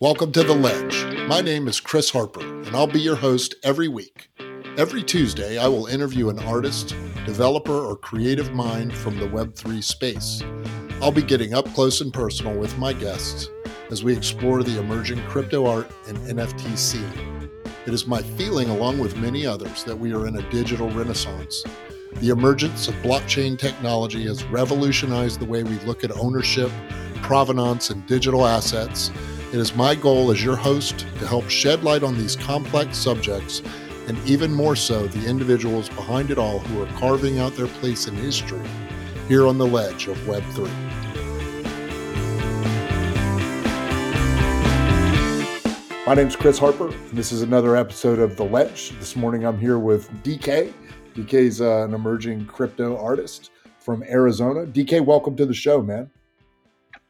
Welcome to The Ledge. My name is Chris Harper, and I'll be your host every week. Every Tuesday, I will interview an artist, developer, or creative mind from the Web3 space. I'll be getting up close and personal with my guests as we explore the emerging crypto art and NFT scene. It is my feeling, along with many others, that we are in a digital renaissance. The emergence of blockchain technology has revolutionized the way we look at ownership, provenance, and digital assets it is my goal as your host to help shed light on these complex subjects and even more so the individuals behind it all who are carving out their place in history here on the ledge of Web3. My name is Chris Harper, and this is another episode of The Ledge. This morning I'm here with DK. DK is uh, an emerging crypto artist from Arizona. DK, welcome to the show, man.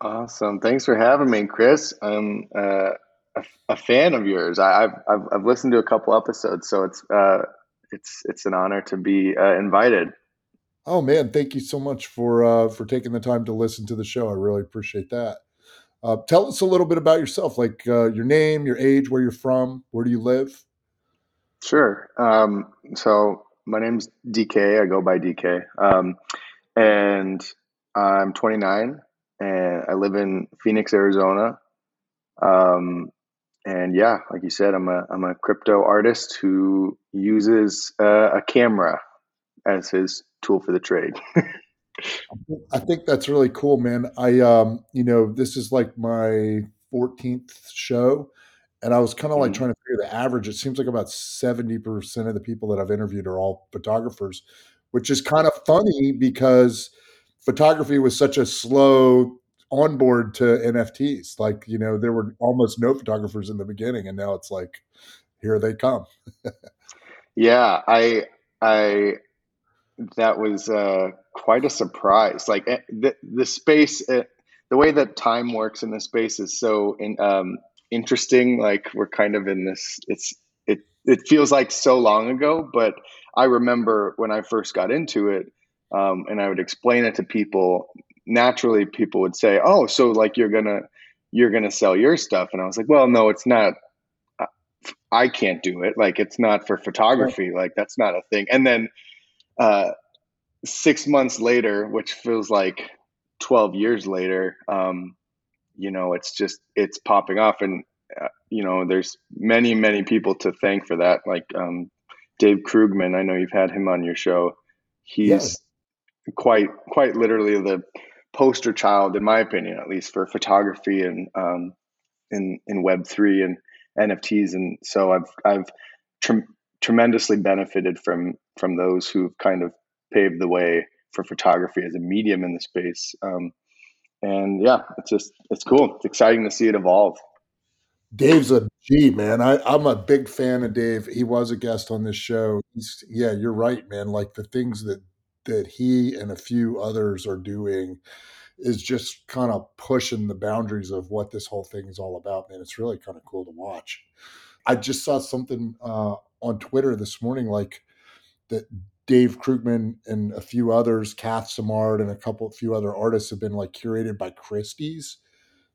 Awesome. Thanks for having me, Chris. I'm uh, a, a, fan of yours. I, have I've, I've listened to a couple episodes, so it's uh, it's it's an honor to be uh, invited. Oh man, thank you so much for uh, for taking the time to listen to the show. I really appreciate that. Uh, tell us a little bit about yourself, like uh, your name, your age, where you're from, where do you live? Sure. Um, so my name's DK. I go by DK, um, and I'm 29 and I live in Phoenix, Arizona. Um, and yeah, like you said, I'm a I'm a crypto artist who uses uh, a camera as his tool for the trade. I think that's really cool, man. I um, you know, this is like my 14th show, and I was kind of like mm trying to figure the average. It seems like about 70% of the people that I've interviewed are all photographers, which is kind of funny because photography was such a slow onboard to NFTs. Like, you know, there were almost no photographers in the beginning and now it's like here they come. yeah, I I that was uh quite a surprise. Like eh, the the space uh, the way that time works in the space is so in, um interesting like we're kind of in this it's it it feels like so long ago, but I remember when I first got into it um, and I would explain it to people. Naturally, people would say, "Oh, so like you're gonna you're gonna sell your stuff," and I was like, "Well, no, it's not. I can't do it. Like it's not for photography. Like that's not a thing." And then uh, six months later, which feels like twelve years later, um, you know, it's just it's popping off, and uh, you know, there's many many people to thank for that. Like um, Dave Krugman, I know you've had him on your show. He's quite quite literally the poster child, in my opinion, at least for photography and um, in in Web three and NFTs. And so I've I've tre- tremendously benefited from from those who've kind of paved the way for photography as a medium in the space. Um, and yeah, it's just it's cool. It's exciting to see it evolve. Dave's a G man. I, I'm a big fan of Dave. He was a guest on this show. He's, yeah, you're right, man. Like the things that that he and a few others are doing is just kind of pushing the boundaries of what this whole thing is all about, man. It's really kind of cool to watch. I just saw something uh, on Twitter this morning, like that Dave Krugman and a few others, Cath Simard and a couple, few other artists have been like curated by Christie's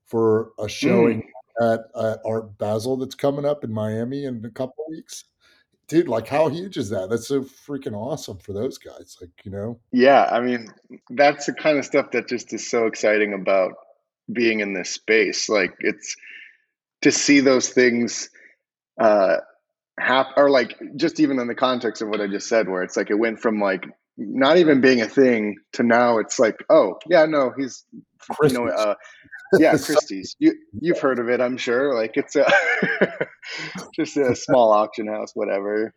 for a showing mm. at, at Art Basel that's coming up in Miami in a couple weeks dude, like how huge is that? That's so freaking awesome for those guys. Like, you know? Yeah. I mean, that's the kind of stuff that just is so exciting about being in this space. Like it's to see those things uh happen or like just even in the context of what I just said, where it's like it went from like not even being a thing to now it's like, oh yeah, no, he's Christmas. you know, uh yeah, Christie's. You you've heard of it, I'm sure. Like it's a just a small auction house, whatever.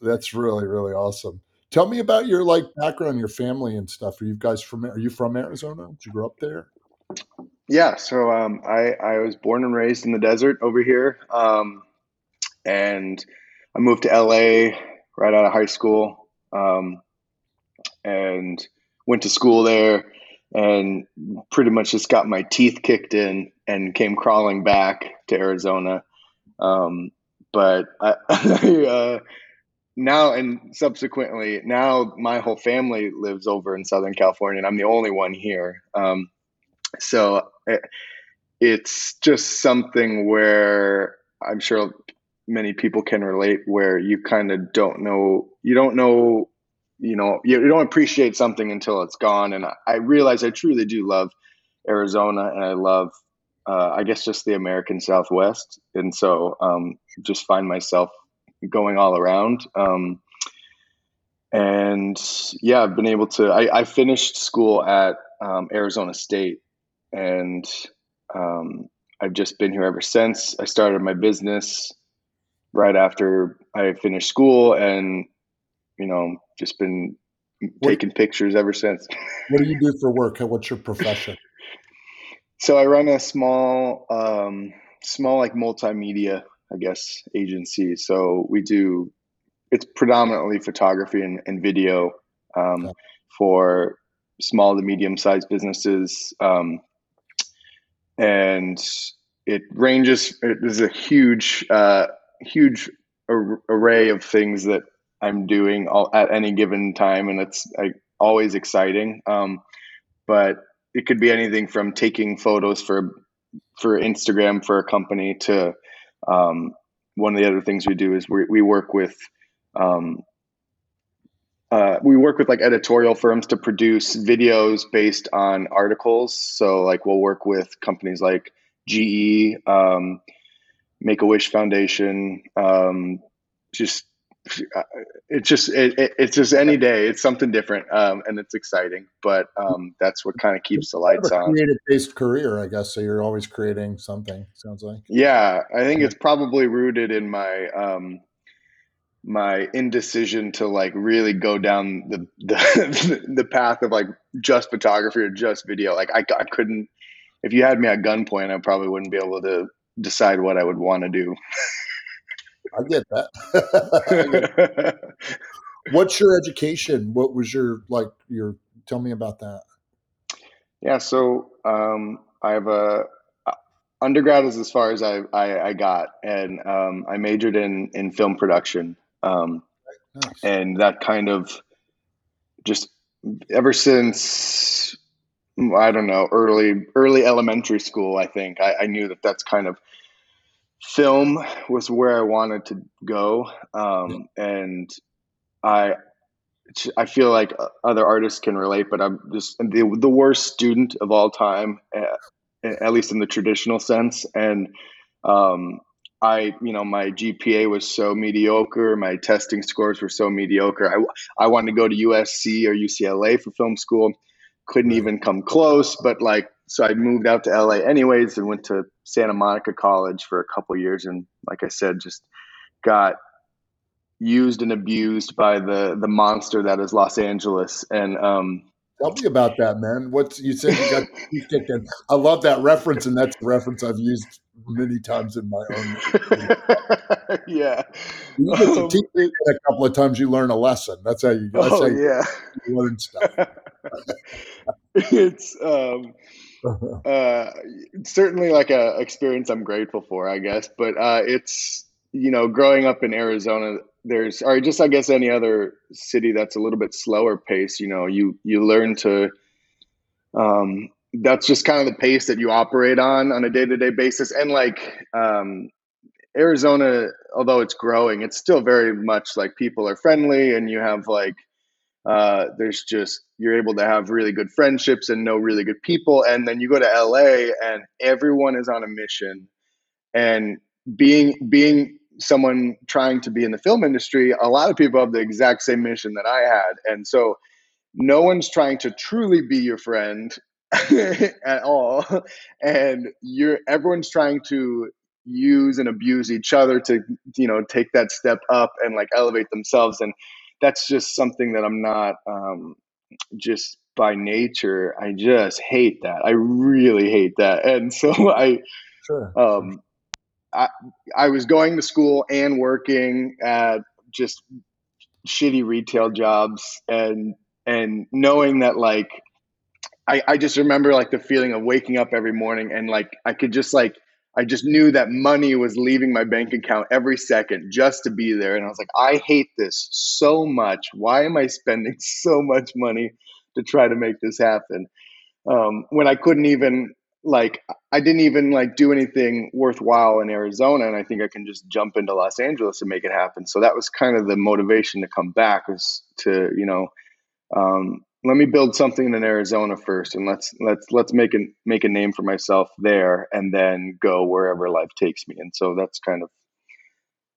That's really really awesome. Tell me about your like background, your family and stuff. Are you guys from? Are you from Arizona? Did you grow up there? Yeah. So um, I I was born and raised in the desert over here, um, and I moved to LA right out of high school, um, and went to school there and pretty much just got my teeth kicked in and came crawling back to Arizona. Um, but I, uh, now and subsequently, now my whole family lives over in Southern California, and I'm the only one here. Um, so it, it's just something where I'm sure many people can relate where you kind of don't know you don't know you know you, don't appreciate something until it's gone. And I, I realize I truly do love Arizona and I love uh, I guess just the American Southwest. And so um, just find myself going all around. Um, and yeah I've been able to I, I finished school at um, Arizona State and um, I've just been here ever since. I started my business right after I finished school and, you know, just been what, taking pictures ever since. what do you do for work? What's your profession? so I run a small, um, small like multimedia, I guess, agency. So we do, it's predominantly photography and, and video um, okay. for small to medium sized businesses. Um, and it ranges, there's a huge, uh, huge ar- array of things that I'm doing all, at any given time, and it's like, always exciting. Um, but it could be anything from taking photos for for Instagram for a company to um, one of the other things we do is we, we work with um, uh, we work with like editorial firms to produce videos based on articles. So like we'll work with companies like GE, um, Make a Wish Foundation. Um, just it's just it, it, it's just any day it's something different um, and it's exciting but um, that's what kind of keeps the lights on. creative based career i guess so you're always creating something sounds like. Yeah i think it's probably rooted in my um, my indecision to like really go down the the, the path of like just photography or just video like I, I couldn't if you had me at gunpoint i probably wouldn't be able to decide what I would want to do. I get that. What's your education? What was your like your tell me about that? Yeah, so um, I have a undergrad is as far as I, I, I got, and um, I majored in in film production, um, nice. and that kind of just ever since I don't know early early elementary school. I think I, I knew that that's kind of film was where I wanted to go, um, and I I feel like other artists can relate, but I'm just the the worst student of all time, eh, at least in the traditional sense, and um, I, you know, my GPA was so mediocre. My testing scores were so mediocre. I, I wanted to go to USC or UCLA for film school. Couldn't even come close. But like, so I moved out to LA anyways and went to Santa Monica College for a couple years, and like I said, just got used and abused by the the monster that is Los Angeles. And um, tell me about that, man. What's you said you got kicked in? I love that reference, and that's a reference I've used many times in my own. yeah, you get um, a couple of times. You learn a lesson. That's how you. That's oh, how you yeah. learn stuff. it's um, uh, certainly like a experience I'm grateful for, I guess. But uh, it's you know, growing up in Arizona, there's or just I guess any other city that's a little bit slower pace. You know, you you learn to. Um, that's just kind of the pace that you operate on on a day to day basis, and like um, Arizona, although it's growing, it's still very much like people are friendly, and you have like uh, there's just you're able to have really good friendships and know really good people and then you go to la and everyone is on a mission. And being being someone trying to be in the film industry a lot of people have the exact same mission that i had. And so no one's trying to truly be your friend at all. And you're everyone's trying to use and abuse each other to you know take that step up and like elevate themselves. And that's just something that I'm not um, just by nature. I just hate that. I really hate that. And so I, sure. um, I, I was going to school and working at just shitty retail jobs and and knowing that like I, I just remember like the feeling of waking up every morning and like I could just like I just knew that money was leaving my bank account every second just to be there. And I was like, I hate this so much. Why am I spending so much money to try to make this happen? Um, when I couldn't even like I didn't even like do anything worthwhile in Arizona, and I think I can just jump into Los Angeles and make it happen. So that was kind of the motivation to come back was to you know um, let me build something in Arizona first, and let's let's let's make a make a name for myself there, and then go wherever life takes me. And so that's kind of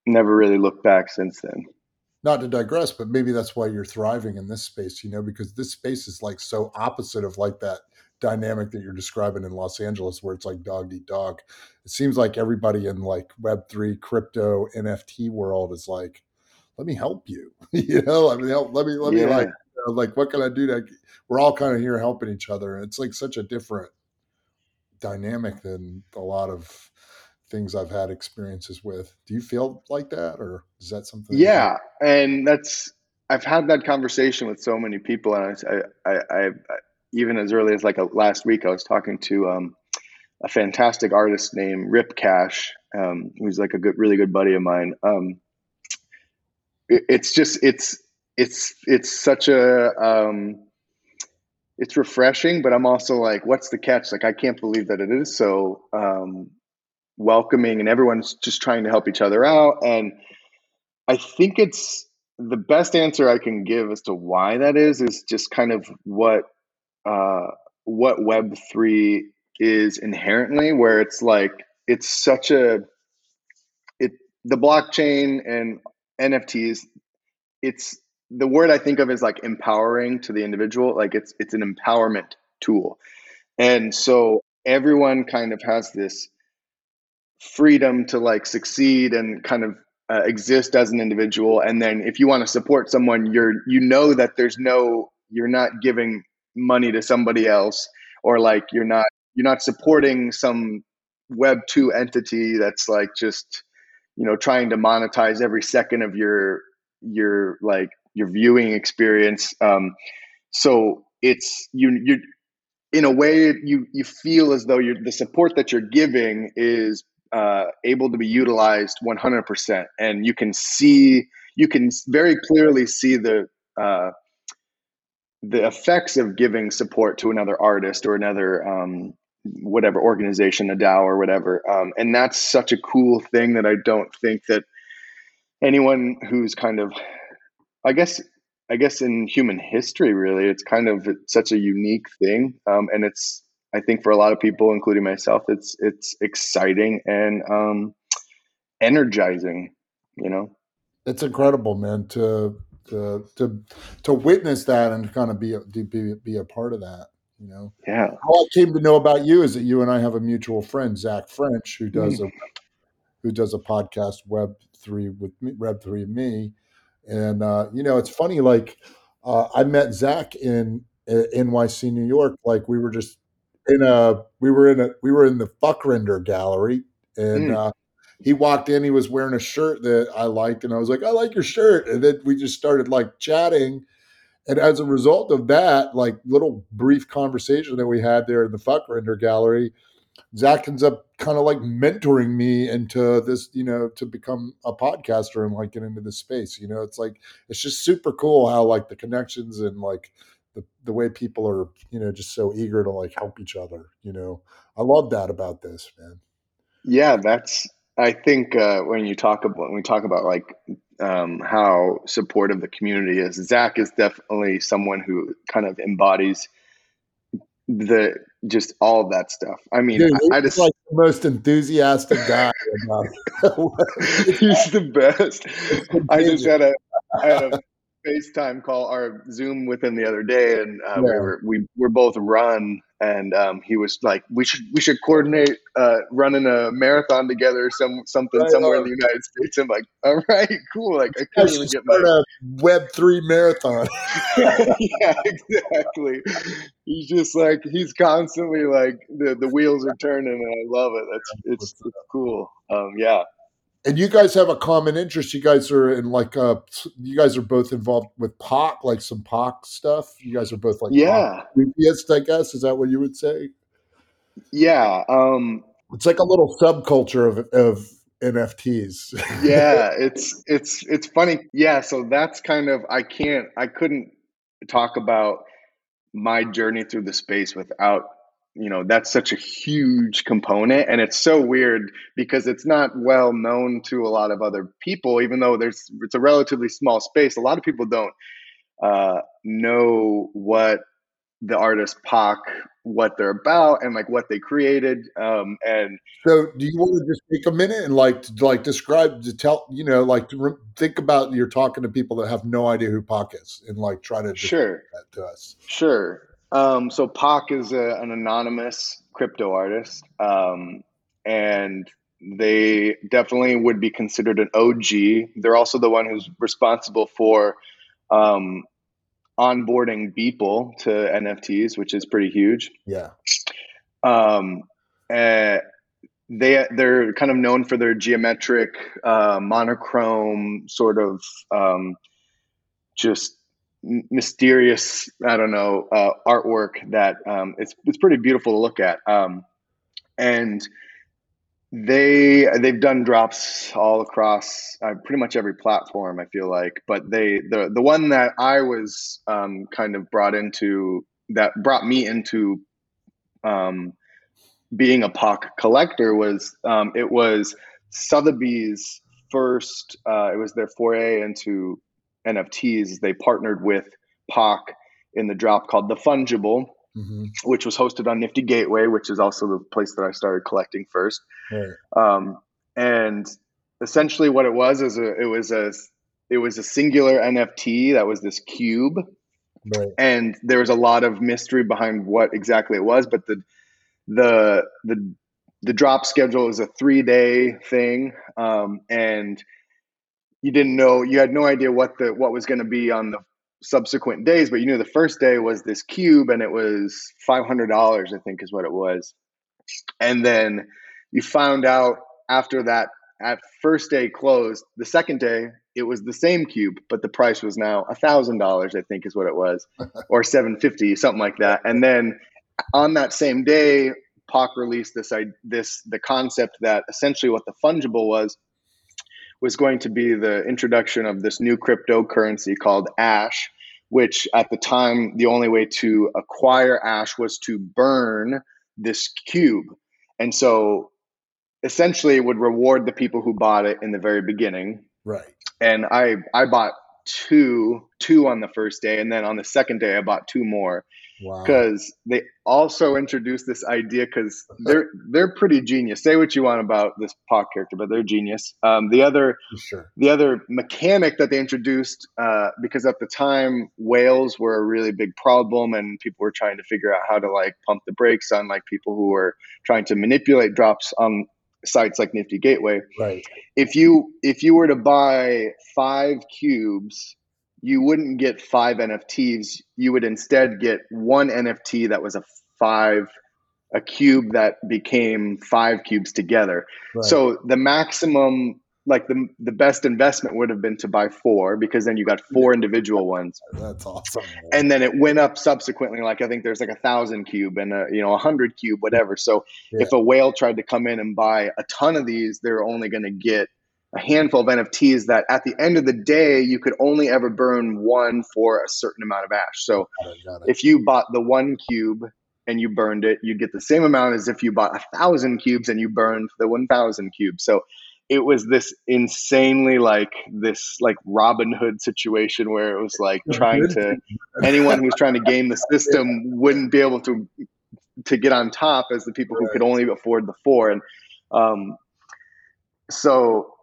never really looked back since then. Not to digress, but maybe that's why you're thriving in this space, you know, because this space is like so opposite of like that dynamic that you're describing in Los Angeles, where it's like dog eat dog. It seems like everybody in like Web three, crypto, NFT world is like, let me help you. you know, I mean, help, let me let yeah. me like know, like what can I do to? We're all kind of here helping each other, it's like such a different dynamic than a lot of things I've had experiences with. Do you feel like that, or is that something? Yeah, that and that's I've had that conversation with so many people, and I, I, I, I even as early as like a, last week, I was talking to um, a fantastic artist named Ripcache, um, who's like a good, really good buddy of mine. Um, it, it's just it's it's it's such a um, it's refreshing, but I'm also like, what's the catch? Like, I can't believe that it is so um, welcoming, and everyone's just trying to help each other out. And I think it's the best answer I can give as to why that is is just kind of what uh, what Web three is inherently, where it's like it's such a it the blockchain and NFTs. It's the word I think of is like empowering to the individual. Like it's it's an empowerment tool, and so everyone kind of has this freedom to like succeed and kind of uh, exist as an individual and then if you want to support someone you're you know that there's no you're not giving money to somebody else or like you're not you're not supporting some web 2 entity that's like just you know trying to monetize every second of your your like your viewing experience um so it's you you in a way you you feel as though you're the support that you're giving is uh, able to be utilized 100% and you can see you can very clearly see the uh, the effects of giving support to another artist or another um, whatever organization, a DAO or whatever. Um, and that's such a cool thing that I don't think that anyone who's kind of, I guess, I guess in human history, really, it's kind of such a unique thing. Um, and it's, I think for a lot of people, including myself, it's, it's exciting and um, energizing, you know? It's incredible, man, to to to to witness that and kind of be a, be be a part of that. You know, yeah. How I came to know about you is that you and I have a mutual friend, Zach French, who does mm. a who does a podcast, Web Three with me, Web Three and me, and uh, you know, it's funny. Like uh, I met Zach in, in NYC, New York. Like we were just in a we were in a we were in the Fuckrender gallery, and mm. uh, he walked in, he was wearing a shirt that I liked, and I was like, I like your shirt. And then we just started like chatting. And as a result of that, like little brief conversation that we had there in the fuck render gallery, Zach ends up kind of like mentoring me into this, you know, to become a podcaster and like get into this space. You know, it's like it's just super cool how like the connections and like the, the way people are, you know, just so eager to like help each other. You know, I love that about this, man. Yeah, that's I think uh, when you talk about when we talk about like um, how supportive the community is, Zach is definitely someone who kind of embodies the just all of that stuff. I mean, Dude, I, I just like the most enthusiastic guy. he's the best. I just had a I had a FaceTime call or Zoom with him the other day, and uh, yeah. we were we were both run, and um, he was like, "We should we should coordinate uh, running a marathon together, some something right somewhere in the United States." I'm like, "All right, cool." Like I couldn't even get my Web three marathon. yeah, exactly. He's just like he's constantly like the the wheels are turning, and I love it. That's it's, it's cool. Um, yeah and you guys have a common interest. You guys are in like uh you guys are both involved with Pak, like some Pak stuff. You guys are both like yeah, enthusiasts, I guess. Is that what you would say? Yeah, um, it's like a little subculture of of NFTs. yeah, it's it's it's funny. Yeah, so that's kind of I can't I couldn't talk about my journey through the space without you know that's such a huge component. And it's so weird because it's not well known to a lot of other people even though there's it's a relatively small space. A lot of people don't uh, know what the artist Pak what they're about and like what they created um and so do you want to just take a minute and like to, like describe to tell you know like to re- think about you're talking to people that have no idea who Pak is and like try to sure. that to us. Sure um so Pak is a, an anonymous crypto artist um and they definitely would be considered an OG they're also the one who's responsible for um onboarding Beeple to NFTs, which is pretty huge. Yeah. Um, uh, they they're kind of known for their geometric, uh, monochrome sort of um, just mysterious. I don't know uh, artwork that um, it's it's pretty beautiful to look at. Um, and they they've done drops all across uh, pretty much every platform. I feel like, but they the the one that I was um, kind of brought into that brought me into um, being a Pak collector was um, it was Sotheby's first. Uh, it was their foray into NFTs. They partnered with Pak in the drop called the Fungible mm-hmm. which was hosted on Nifty Gateway, which is also the place that I started collecting first. Right. Um, and essentially, what it was is a, it was a it was a singular NFT that was this cube, right. and there was a lot of mystery behind what exactly it was. But the the the the drop schedule is a three day thing, um, and you didn't know you had no idea what the what was going to be on the subsequent days, but you knew the first day was this cube and it was $500, I think is what it was. And then you found out after that, at first day closed, the second day, it was the same cube, but the price was now a thousand dollars, I think is what it was, or 750, something like that. And then on that same day, Pak released this, this, the concept that essentially what the fungible was, was going to be the introduction of this new cryptocurrency called Ash, which at the time, the only way to acquire Ash was to burn this cube. And so essentially it would reward the people who bought it in the very beginning. Right. And I I bought two two on the first day and then on the second day I bought two more because wow. they also introduced this idea because they're they're pretty genius. Say what you want about this Pak character, but they're genius. Um, the other sure. the other mechanic that they introduced uh, because at the time whales were a really big problem and people were trying to figure out how to like pump the brakes on like people who were trying to manipulate drops on sites like Nifty Gateway. Right. If you if you were to buy five cubes you wouldn't get five NFTs. You would instead get one NFT that was a five, a cube that became five cubes together. Right. So the maximum, like the the best investment would have been to buy four because then you got four individual ones. That's awesome. And then it went up subsequently. Like I think there's like a thousand cube and a you know a hundred cube, whatever. So yeah. if a whale tried to come in and buy a ton of these, they're only going to get a handful of NFTs that at the end of the day, you could only ever burn one for a certain amount of ash. So got it, got it. if you bought the one cube and you burned it, you'd get the same amount as if you bought a thousand cubes and you burned the 1000 cubes. So it was this insanely like this like Robin Hood situation where it was like trying to anyone who's trying to game the system wouldn't be able to to get on top as the people who could only afford the four and um, so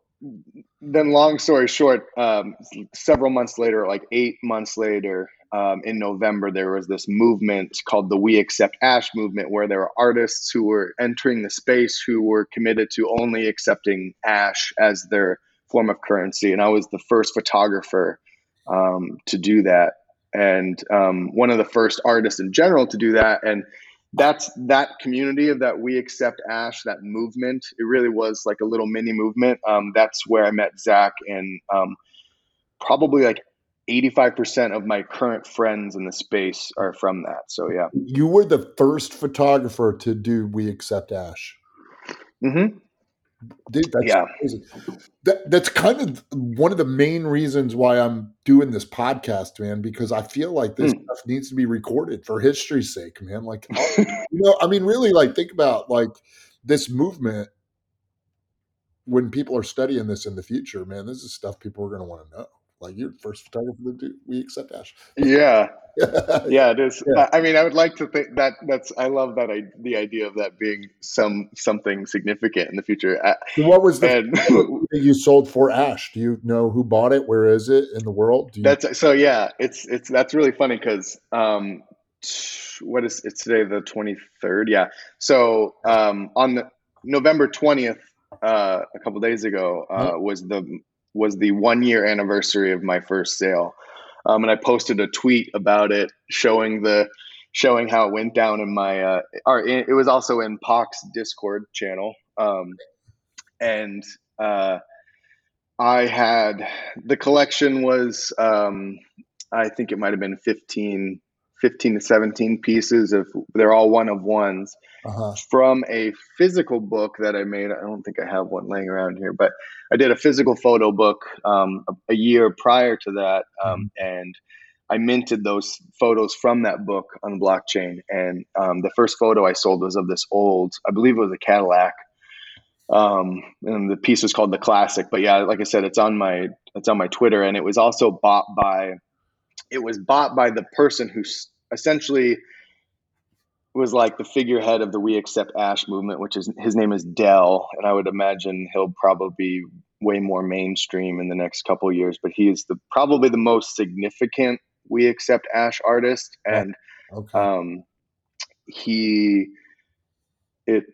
then long story short um, several months later like eight months later um, in november there was this movement called the we accept ash movement where there were artists who were entering the space who were committed to only accepting ash as their form of currency. And i was the first photographer um, to do that. And um, one of the first artists in general to do that. And that's that community of that we accept ash that movement it really was like a little mini movement. Um, that's where i met zach and um, probably like 85% of my current friends in the space are from that. So yeah. You were the first photographer to do we accept ash. Mm-hmm Dude, that's yeah. crazy. That, that's kind of one of the main reasons why I'm doing this podcast, man, because I feel like this mm. stuff needs to be recorded for history's sake, man. Like, you know, I mean, really, like, think about like this movement when people are studying this in the future, man, this is stuff people are going to want to know. Like you're the first photographer to do we accept Ash. Yeah, yeah, it is. Yeah. I mean, I would like to think that that's. I love that. I the idea of that being some something significant in the future. So what was the and, that you sold for Ash? Do you know who bought it? Where is it in the world? You- that's so. Yeah, it's it's that's really funny because um, what is it's today the twenty third? Yeah. So um, on the November twentieth, uh, a couple days ago, uh, was the was the one year anniversary of my first sale, um, and I posted a tweet about it, showing the showing how it went down in my uh, or it was also in Pak's Discord channel, um, and uh, I had the collection was um, I think it might have been 15, 15 to 17 pieces of they're all one of ones uh-huh. from a physical book that I made. I don't think I have one laying around here, but I did a physical photo book um, a, a, year prior to that, um, mm-hmm. and I minted those photos from that book on the blockchain. And um, the first photo I sold was of this old, I believe it was a Cadillac. Um, and the piece was called the classic, but yeah, like I said, it's on my, it's on my Twitter and it was also bought by, it was bought by the person who essentially was like the figurehead of the We Accept Ash movement, which is his name is Dell, and I would imagine he'll probably be way more mainstream in the next couple years. But he is the probably the most significant We Accept Ash artist, and okay. um, he it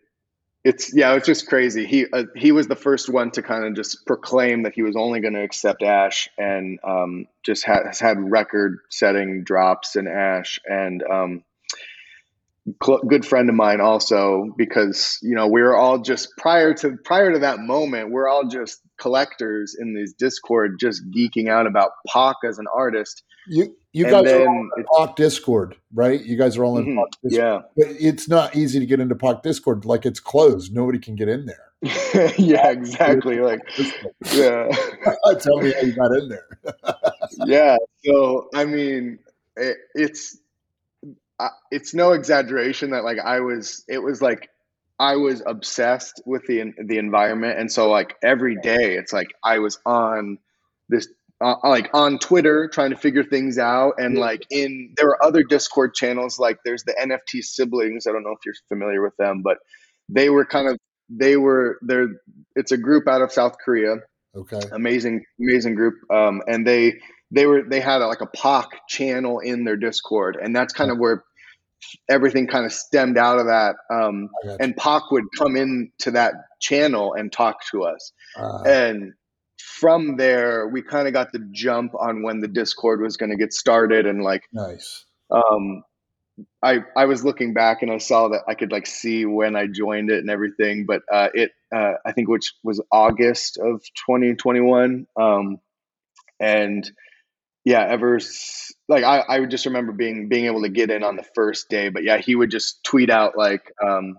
it's yeah it's just crazy. He uh, he was the first one to kind of just proclaim that he was only going to accept ash and um, just ha- has had record setting drops in ash and um, cl- good friend of mine also because you know we were all just prior to prior to that moment we're all just collectors in this discord just geeking out about Pak as an artist. You you and guys are all in Pak Discord, right? You guys are all in mm-hmm, Pak Discord. Yeah. But it's not easy to get into Pak Discord. Like it's closed. Nobody can get in there. yeah, exactly. Like yeah. Tell me how you got in there. yeah. So I mean it, it's it's no exaggeration that like I was it was like I was obsessed with the the environment and so like every day it's like I was on this uh, like on Twitter trying to figure things out. And like in there are other Discord channels like there's the NFT siblings. I don't know if you're familiar with them but they were kind of they were they're it's a group out of South Korea. Okay. Amazing amazing group. Um and they they were they had a, like a Pak channel in their Discord, and that's kind of where everything kind of stemmed out of that. Um, and Pak would come in to that channel and talk to us, uh, and from there we kind of got the jump on when the Discord was going to get started, and like nice. Um, I I was looking back and I saw that I could like see when I joined it and everything, but uh, it uh, I think which was August of 2021, um, and yeah, ever like I, I would just remember being being able to get in on the first day. But yeah, he would just tweet out like, um,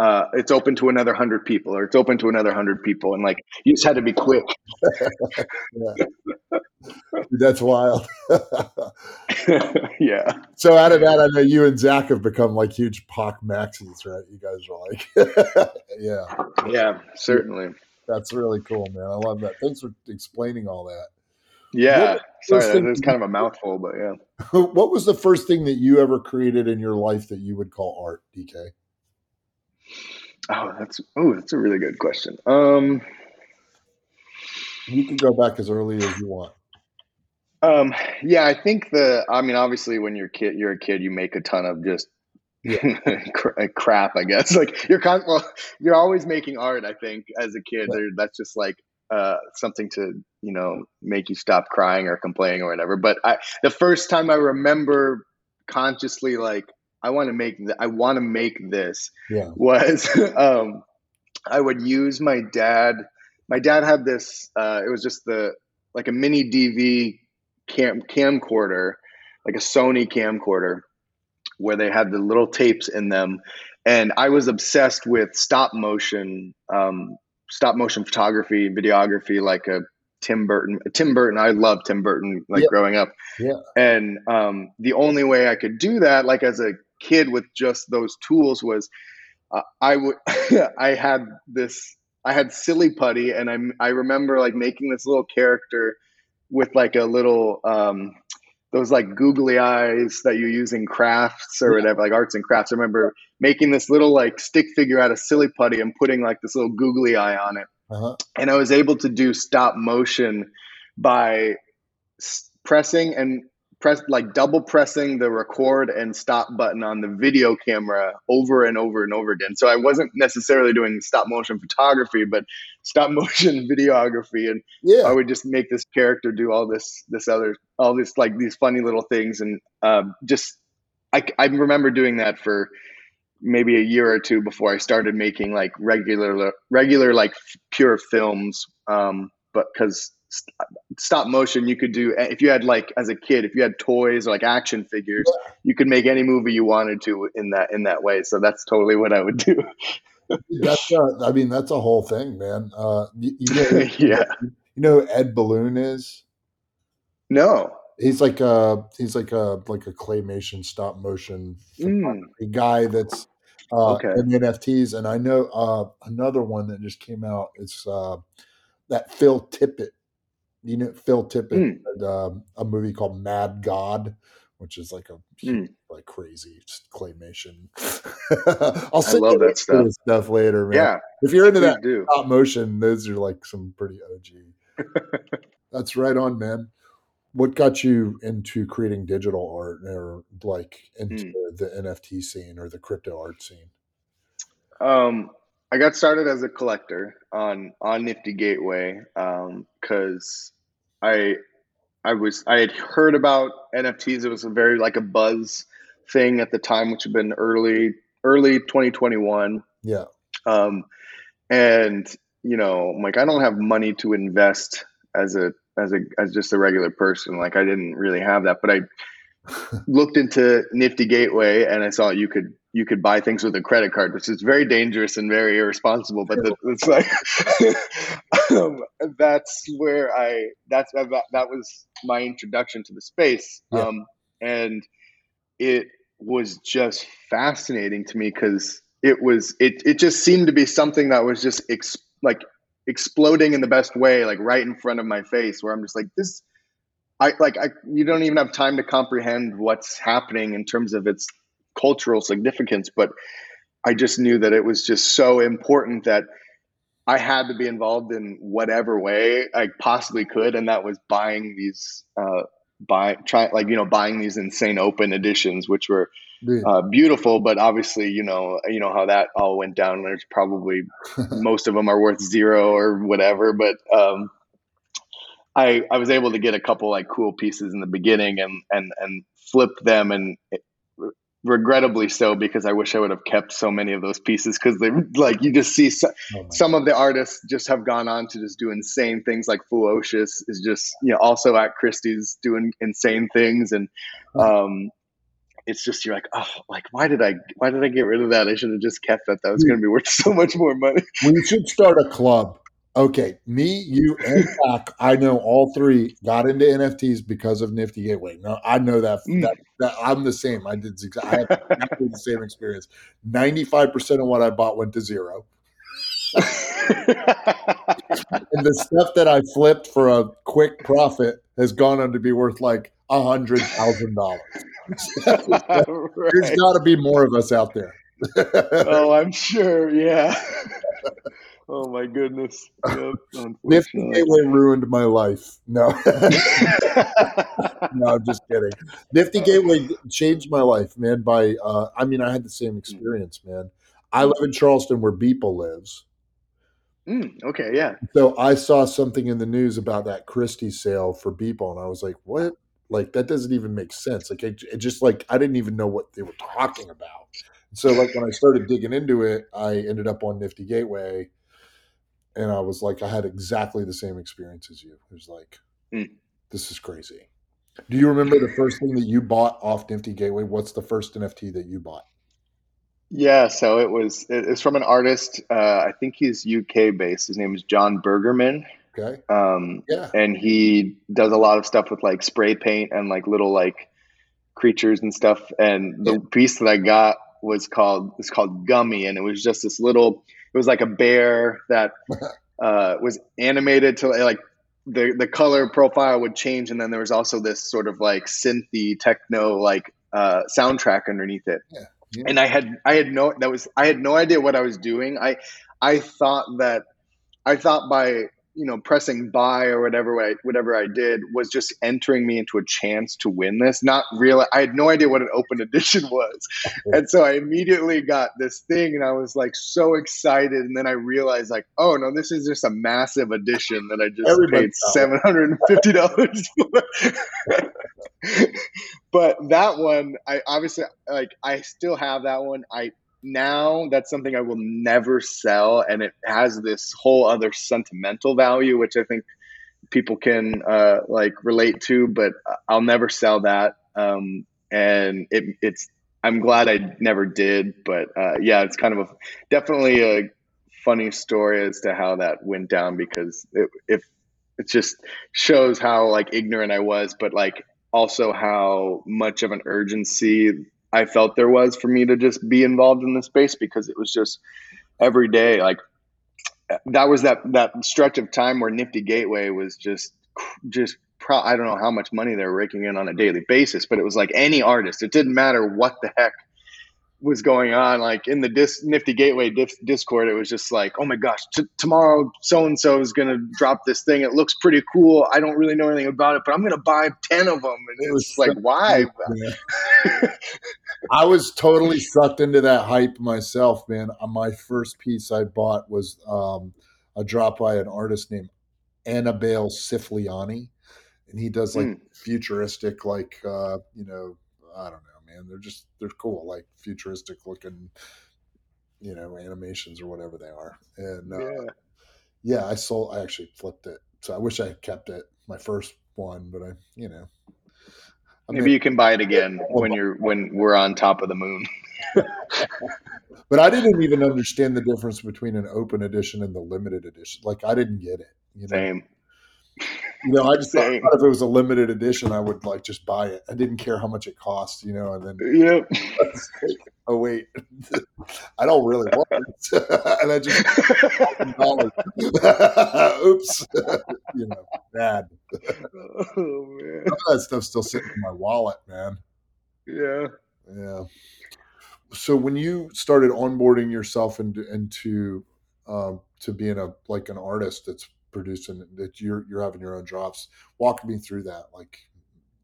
uh, "It's open to another hundred people," or "It's open to another hundred people," and like you just had to be quick. That's wild. yeah. So out of that, I know you and Zach have become like huge Pak maxis, right? You guys are like, yeah, yeah, certainly. That's really cool, man. I love that. Thanks for explaining all that. Yeah. Sorry, that's kind of a mouthful, but yeah. What was the first thing that you ever created in your life that you would call art, DK? Oh, that's oh, that's a really good question. Um, you can go back as early as you want. Um, yeah, I think the. I mean, obviously, when you're kid, you're a kid, you make a ton of just yeah. crap. I guess like you're con- well, you're always making art. I think as a kid, yeah. that's just like uh, something to you know make you stop crying or complaining or whatever. But I, the first time I remember consciously like I want to make th- I want to make this yeah. was um, I would use my dad. My dad had this. Uh, it was just the like a mini DV cam camcorder, like a Sony camcorder, where they had the little tapes in them, and I was obsessed with stop motion um, stop motion photography, videography, like a Tim Burton. Tim Burton, I love Tim Burton, like Yeah. growing up. Yeah. And um, the only way I could do that, like as a kid with just those tools, was uh, I would I had this I had silly putty, and I I remember like making this little character with like a little um, those like googly eyes that you use in crafts or Yeah. whatever, like arts and crafts. I remember making this little like stick figure out of silly putty and putting like this little googly eye on it Uh-huh. and I was able to do stop motion by pressing and press like double pressing the record and stop button on the video camera over and over and over again. So I wasn't necessarily doing stop motion photography, but stop motion videography, and Yeah. I would just make this character do all this this other all this like these funny little things, and um, just I I remember doing that for maybe a year or two before I started making like regular regular like pure films. Um, but because stop motion, you could do if you had like as a kid, if you had toys or like action figures, you could make any movie you wanted to in that in that way. So that's totally what I would do. That's a, I mean, that's a whole thing, man. Uh, you, you know, yeah. you know who Ed Balloon is? No. He's like a he's like a like a claymation stop motion Mm. a guy that's uh, Okay. in NFTs, and I know uh, another one that just came out. It's uh, that Phil Tippett. You know Phil Tippett Mm. had um, a movie called Mad God, which is like a Mm. like crazy claymation. I'll send love you that stuff. stuff later, man. Yeah. If you're into that do. stop motion, those are like some pretty OG. That's right on, man. What got you into creating digital art or like into Hmm. the NFT scene or the crypto art scene? Um, I got started as a collector on on Nifty Gateway because I I was I had heard about NFTs. It was a very like a buzz thing at the time, which had been early early 2021. Yeah. Um, and you know, I'm like I don't have money to invest as a as a as just a regular person. Like I didn't really have that, but I looked into Nifty Gateway and I saw you could you could buy things with a credit card, which is very dangerous and very irresponsible. But the, it's like um, that's where I that's that, that was my introduction to the space, Yeah. um, and it was just fascinating to me because it was it it just seemed to be something that was just ex- like exploding in the best way, like right in front of my face, where I'm just like this. I like I you don't even have time to comprehend what's happening in terms of its cultural significance, but I just knew that it was just so important that I had to be involved in whatever way I possibly could, and that was buying these uh buy try like you know buying these insane open editions which were uh, beautiful but obviously you know you know how that all went down there's probably most of them are worth zero or whatever but um i i was able to get a couple like cool pieces in the beginning and and and flip them and regrettably so because i wish i would have kept so many of those pieces because they like you just see so, oh some of the artists just have gone on to just do insane things like Fewocious is just you know also at Christie's doing insane things and um it's just you're like oh like why did I why did I get rid of that? I should have just kept that that was going to be worth so much more money. We should start a club. Okay, me, you, and Zach, I know all three got into NFTs because of Nifty Gateway. No, I know that, Mm. that, that I'm the same. I did I had exactly the same experience. Ninety five percent of what I bought went to zero, and the stuff that I flipped for a quick profit has gone on to be worth like a hundred thousand dollars. There's got to be more of us out there. oh I'm sure yeah oh my goodness yep, Nifty. Gateway ruined my life. No. no, I'm just kidding. Nifty Gateway changed my life, man. By uh, I mean, I had the same experience, man. I live in Charleston, where Beeple lives. Mm, okay yeah So I saw something in the news about that Christie sale for Beeple, and I was like, "What? Like that doesn't even make sense." Like it, it just like I didn't even know what they were talking about. So like when I started digging into it, I ended up on Nifty Gateway, and I was like, I had exactly the same experience as you. It was like, Mm. this is crazy. Do you remember the first thing that you bought off Nifty Gateway? What's the first NFT that you bought? Yeah, so it was it's from an artist. Uh, I think he's UK based. His name is Jon Burgerman. Okay. Um, yeah. And he does a lot of stuff with like spray paint and like little like creatures and stuff. And the yeah. piece that I got was called it's called Gummy, and it was just this little. It was like a bear that uh, was animated to like the the color profile would change, and then there was also this sort of like synthy techno like uh, soundtrack underneath it. Yeah. Yeah. And I had I had no that was I had no idea what I was doing. I I thought that I thought by you know pressing buy or whatever I, whatever I did was just entering me into a chance to win this. Not real. I had no idea what an open edition was, and so I immediately got this thing, and I was like so excited. And then I realized like, oh no, this is just a massive edition that I just Everybody paid seven hundred and fifty dollars for. but that one, I obviously like. I still have that one. I now that's something I will never sell, and it has this whole other sentimental value, which I think people can uh, like relate to. But I'll never sell that, um, and it, it's. I'm glad I never did, but uh, yeah, it's kind of a definitely a funny story as to how that went down because it, if it just shows how like ignorant I was, but like also how much of an urgency I felt there was for me to just be involved in the space because it was just every day like that was that that stretch of time where Nifty Gateway was just just pro- I don't know how much money they were raking in on a daily basis, but it was like any artist. It didn't matter what the heck was going on like in the dis- nifty gateway discord it was just like oh my gosh t- tomorrow so and so is going to drop this thing. It looks pretty cool. I don't really know anything about it but i'm going to buy 10 of them and it was like why? i was totally sucked into that hype myself man. Uh, my first piece i bought was um, a drop by an artist named annabelle sifliani and he does like mm. futuristic like uh, you know i don't know man. They're just they're cool, like futuristic looking, you know, animations or whatever they are. And uh, yeah, yeah, I sold. I actually flipped it, so I wish I had kept it my first one, but I, you know. I Maybe you can buy it again when you're when we're on top of the moon. but I didn't even understand the difference between an open edition and the limited edition. Like I didn't get it. You know? Same. You know, I just thought if it was a limited edition, I would like just buy it. I didn't care how much it cost, you know, and then yep. oh wait, I don't really want it, and I just oops, you know, bad. Oh man, that stuff's still sitting in my wallet, man. Yeah, yeah. So when you started onboarding yourself into into um, to being a like an artist that's producing that you're you're having your own drops. Walk me through that, like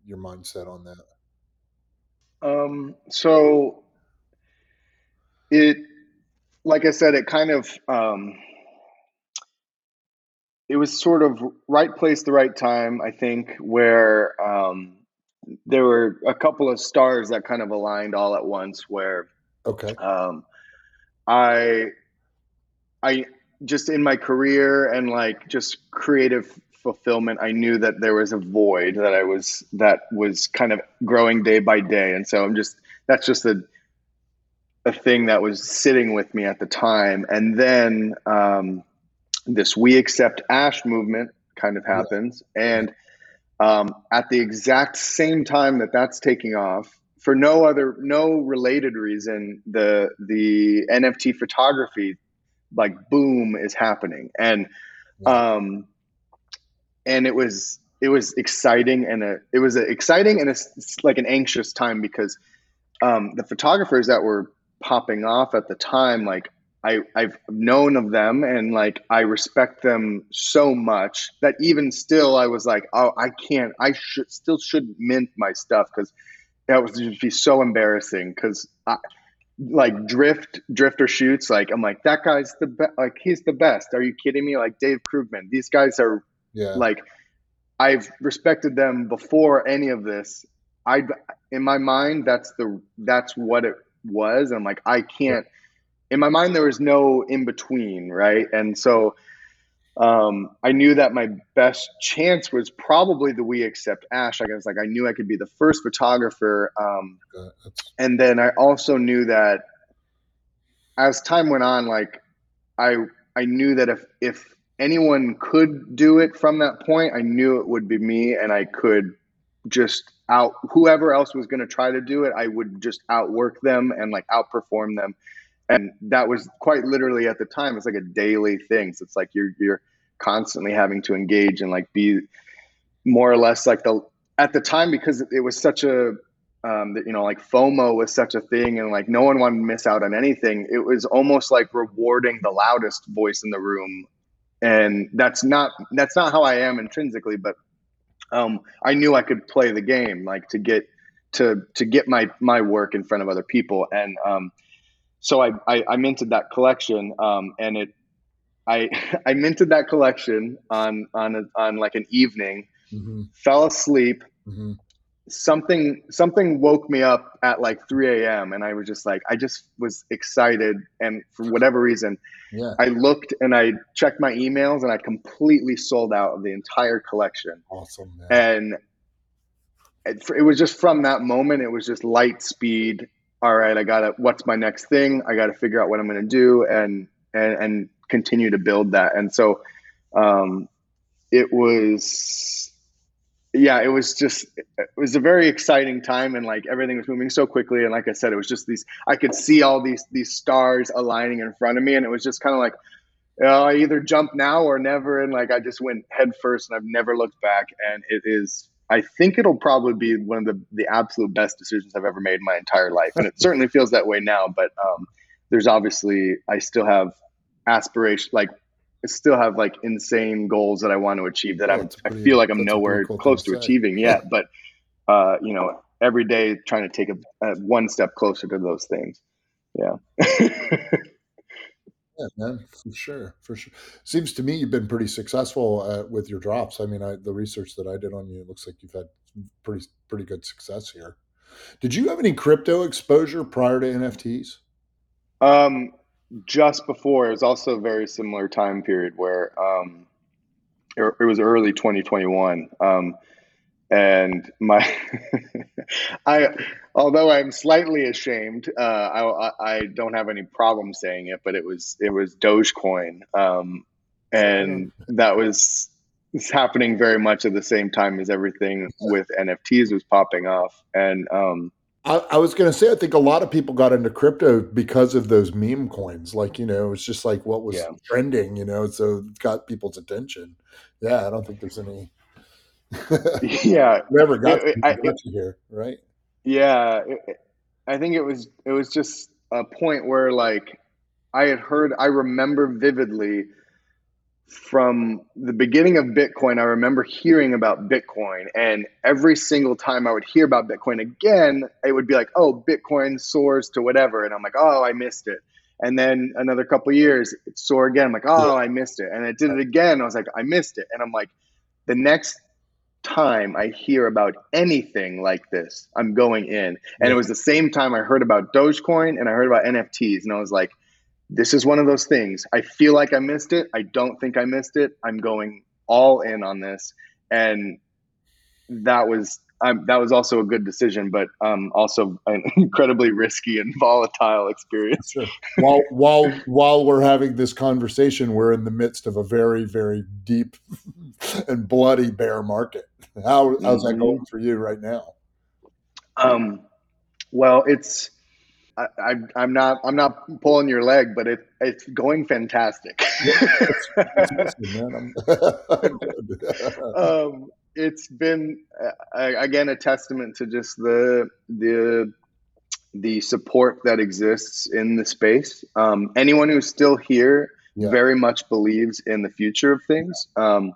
your mindset on that. Um, so it, like I said, it kind of, um, it was sort of right place, the right time. I think where um, there were a couple of stars that kind of aligned all at once. Where okay, um, I, I just in my career and like just creative fulfillment i knew that there was a void that i was that was kind of growing day by day. And so i'm just that's just a a thing that was sitting with me at the time. And then um, this we accept ash movement kind of happens. And um, at the exact same time that that's taking off for no other no related reason the the nft photography like boom is happening. And um and it was it was exciting and a, it was a exciting and it's like an anxious time because um the photographers that were popping off at the time like I, I've known of them and like I respect them so much that even still I was like, oh, I can't, I should still shouldn't mint my stuff because that would just be so embarrassing because like drift drifter shoots like i'm like that guy's the best like he's the best. Are you kidding me? Like dave krugman these guys are yeah. like i've respected them before any of this. I in my mind that's the that's what it was i'm like i can't in my mind there was no in between right? And so um, I knew that my best chance was probably the We Accept Ash. I was like, I knew I could be the first photographer. Um, and then I also knew that as time went on, like I I knew that if if anyone could do it from that point, I knew it would be me, and I could just out whoever else was going to try to do it, I would just outwork them and like outperform them. And that was quite literally at the time, it's like a daily thing. So it's like you're you're constantly having to engage and like be more or less like the at the time because it was such a um, that you know like FOMO was such a thing and like no one wanted to miss out on anything. It was almost like rewarding the loudest voice in the room, and that's not that's not how I am intrinsically, but um, I knew I could play the game like to get to to get my my work in front of other people, and um, so I, I, I minted that collection, um, and it I I minted that collection on on a, on like an evening, mm-hmm. fell asleep. Mm-hmm something something woke me up at like 3 a.m and i was just like i just was excited and for whatever reason yeah. i looked and i checked my emails and i completely sold out of the entire collection awesome man. and it, it was just from that moment it was just light speed all right i gotta what's my next thing? I gotta figure out what i'm gonna do and and and continue to build that. And so um it was yeah, it was just it was a very exciting time and like everything was moving so quickly. And like I said it was just these I could see all these these stars aligning in front of me. And it was just kind of like you know, I either jump now or never. And like I just went head first and I've never looked back. And it is I think it'll probably be one of the the absolute best decisions I've ever made in my entire life and it certainly feels that way now but um there's obviously I still have aspiration like I still have like insane goals that I want to achieve that I'm, pretty, I feel like I'm nowhere cool close to, to achieving yet, but, uh, you know, every day trying to take a, a, one step closer to those things. Yeah. yeah, man, for sure, for sure. Seems to me you've been pretty successful uh, with your drops. I mean, I, the research that I did on you it looks like you've had pretty pretty good success here. Did you have any crypto exposure prior to NFTs? Um, just before it was also a very similar time period where um, it, it was early 2021 um, and my i although i'm slightly ashamed uh, I, I don't have any problem saying it but it was it was dogecoin um, and that was happening very much at the same time as everything with nfts was popping off and um, I, I was going to say, I think a lot of people got into crypto because of those meme coins. Like, you know, it's just like what was yeah. trending, you know, so it got people's attention. Yeah, I don't think there's any. Yeah, whoever got, it, I, got you here, right? Yeah, it, I think it was it was just a point where like I had heard, I remember vividly from the beginning of Bitcoin, I remember hearing about Bitcoin, and every single time I would hear about Bitcoin again, it would be like, "Oh, Bitcoin soars to whatever," and I'm like, "Oh, I missed it." And then another couple years, it soared again. I'm like, "Oh, I missed it," and it did it again. I was like, "I missed it," and I'm like, the next time I hear about anything like this, I'm going in. And it was the same time I heard about Dogecoin and I heard about NFTs, and I was like, this is one of those things. I feel like I missed it. I don't think I missed it. I'm going all in on this, and that was um, that was also a good decision, but um, also an incredibly risky and volatile experience. Sure. while while while we're having this conversation, we're in the midst of a very very deep and bloody bear market. How how's that going mm-hmm. for you right now? Um, well, it's I, i'm not I'm not pulling your leg, but it it's going fantastic. um, it's been uh, again a testament to just the the the support that exists in the space. Um, anyone who's still here yeah. very much believes in the future of things, um,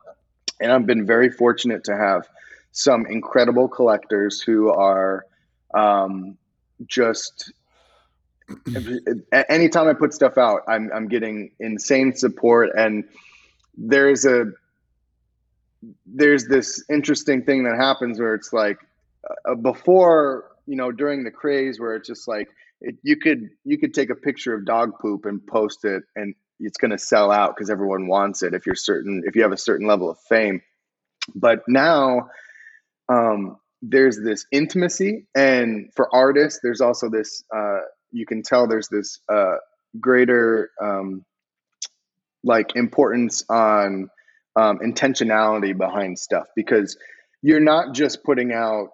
and I've been very fortunate to have some incredible collectors who are um, just anytime I put stuff out, I'm I'm getting insane support, and there's a there's this interesting thing that happens where it's like uh, before you know during the craze where it's just like it, you could you could take a picture of dog poop and post it and it's going to sell out because everyone wants it if you're certain if you have a certain level of fame. But now um, there's this intimacy and for artists there's also this uh, you can tell there's this uh, greater um, like importance on um, intentionality behind stuff because you're not just putting out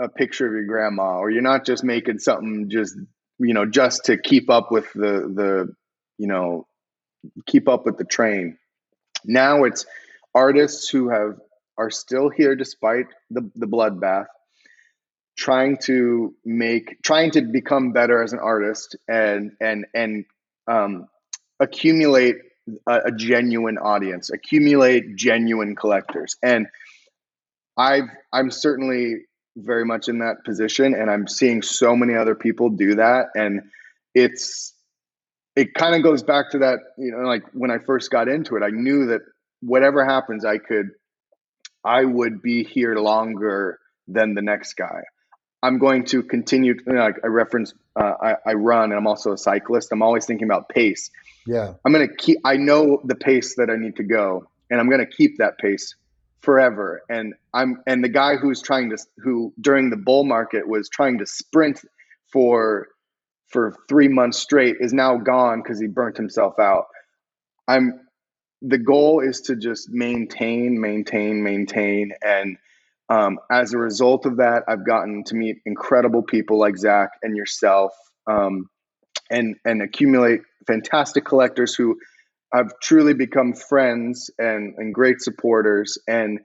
a picture of your grandma or you're not just making something just you know just to keep up with the the you know keep up with the train. Now it's artists who have are still here despite the the bloodbath trying to make trying to become better as an artist and and and um, accumulate a, a genuine audience accumulate genuine collectors. And i've i'm certainly very much in that position and i'm seeing so many other people do that and it's it kind of goes back to that you know like when i first got into it i knew that whatever happens i could i would be here longer than the next guy. I'm going to continue you know, like i reference uh, I, I run and i'm also a cyclist. I'm always thinking about pace. Yeah. I'm going to keep i know the pace that i need to go and i'm going to keep that pace forever. And I'm and the guy who's trying to who during the bull market was trying to sprint for for three months straight is now gone because he burnt himself out. I'm the goal is to just maintain, maintain, maintain, and um, as a result of that, I've gotten to meet incredible people like Zach and yourself, um, and and accumulate fantastic collectors who have truly become friends and, and great supporters. And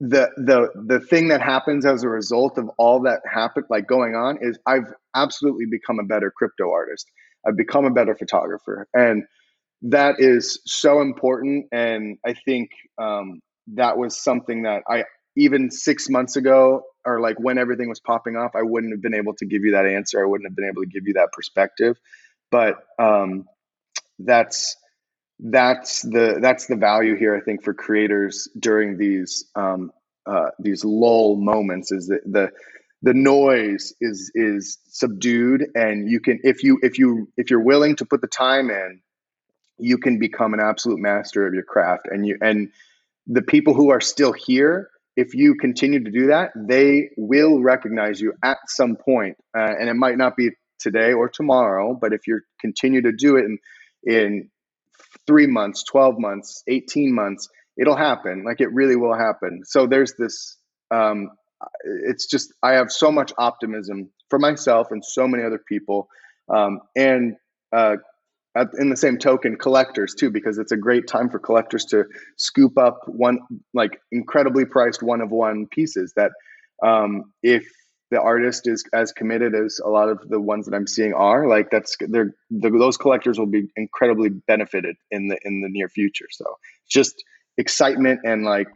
the the the thing that happens as a result of all that happened like going on is I've absolutely become a better crypto artist. I've become a better photographer. And that is so important. And I think um, that was something that I even six months ago or like when everything was popping off, I wouldn't have been able to give you that answer. I wouldn't have been able to give you that perspective. But um, that's that's the that's the value here. I think for creators during these um, uh, these lull moments is that the the noise is is subdued, and you can if you if you if you're willing to put the time in, you can become an absolute master of your craft. And you and the people who are still here if you continue to do that, they will recognize you at some point. Uh, and it might not be today or tomorrow, but if you continue to do it in, in three months, 12 months, 18 months, it'll happen. Like it really will happen. So there's this, um, it's just, I have so much optimism for myself and so many other people. Um, and uh, in the same token, collectors too, because it's a great time for collectors to scoop up one, like incredibly priced one of one pieces that um, if the artist is as committed as a lot of the ones that I'm seeing are. Like that's they're the, those collectors will be incredibly benefited in the in the near future. So just excitement and like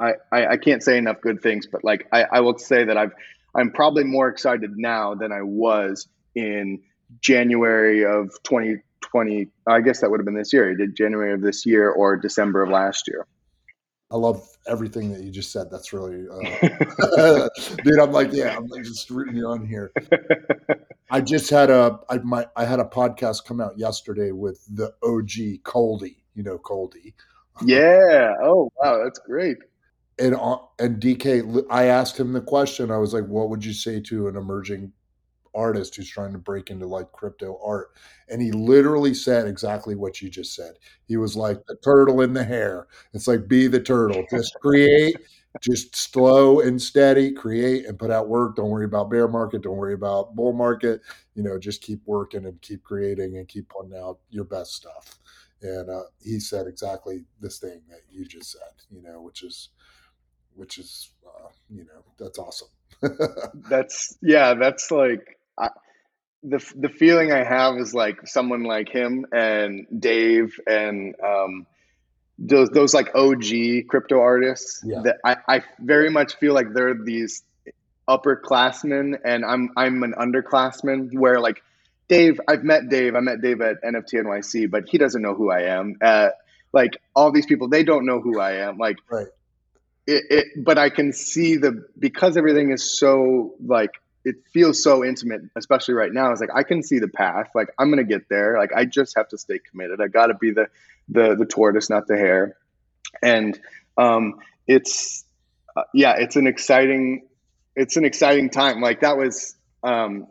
I, I, I can't say enough good things, but like I, I will say that I've I'm probably more excited now than I was in January of 2020. I guess that would have been this year. I did January of this year or December of last year. I love everything that you just said. That's really, uh, dude. I'm like, yeah, I'm like just rooting you on here. I just had a, I my, I had a podcast come out yesterday with the OG Coldie. You know Coldie. Yeah. Oh wow, that's great. And uh, and DK, I asked him the question. I was like, "What would you say to an emerging artist who's trying to break into like crypto art. And he literally said exactly what you just said. He was like the turtle in the hare. It's like be the turtle. Just create, just slow and steady, create and put out work. Don't worry about bear market. Don't worry about bull market. You know, just keep working and keep creating and keep putting out your best stuff. And uh, he said exactly this thing that you just said, you know, which is, which is, uh, you know, that's awesome. that's yeah, that's like I, the the feeling I have is like someone like him and Dave and um, those those like OG crypto artists yeah. that I, I very much feel like they're these upperclassmen and I'm I'm an underclassman where like Dave I've met Dave. I met Dave at NFT NYC but he doesn't know who I am. Uh, like all these people they don't know who I am. Like right. it, it but I can see the because everything is so like it feels so intimate, especially right now. It's like I can see the path. Like I'm gonna get there. Like I just have to stay committed. I got to be the the the tortoise, not the hare. And um, it's uh, yeah, it's an exciting it's an exciting time. Like that was um,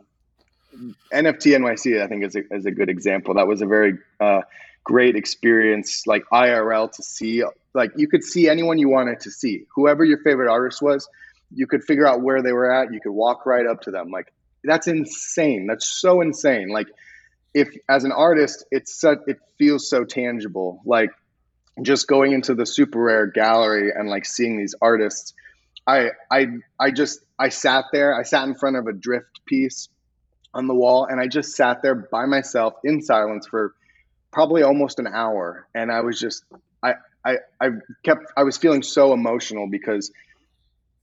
NFT NYC, I think is a, is a good example. That was a very uh, great experience, like IRL to see. Like you could see anyone you wanted to see, whoever your favorite artist was. You could figure out where they were at. You could walk right up to them. Like that's insane. That's so insane. Like if as an artist, it's so, it feels so tangible. Like just going into the SuperRare gallery and like seeing these artists. I I I just I sat there. I sat in front of a drift piece on the wall, and I just sat there by myself in silence for probably almost an hour. And I was just I I I kept I was feeling so emotional because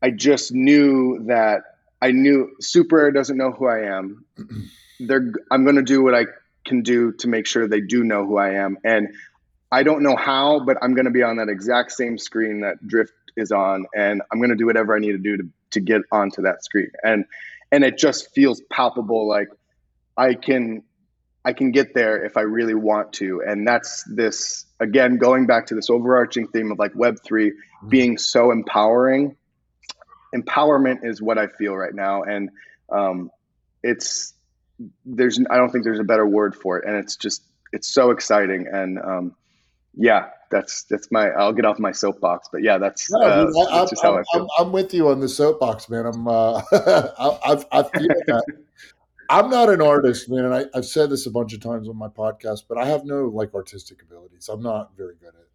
I just knew that I knew SuperRare doesn't know who I am. They're I'm going to do what I can do to make sure they do know who I am. And I don't know how, but I'm going to be on that exact same screen that Drift is on, and I'm going to do whatever I need to do to to get onto that screen. And and it just feels palpable, like I can I can get there if I really want to. And that's this again going back to this overarching theme of like Web 3 mm-hmm. being so empowering. Empowerment is what I feel right now, and um, it's there's I don't think there's a better word for it, and it's just it's so exciting and um, yeah, that's that's my. I'll get off my soapbox, but yeah, that's, no, uh, I, that's just I'm, how I feel. I'm, I'm, with you on the soapbox, man. I'm. Uh, I, I, I feel that. I'm not an artist, man, and I, have said this a bunch of times on my podcast, but I have no like artistic abilities. I'm not very good at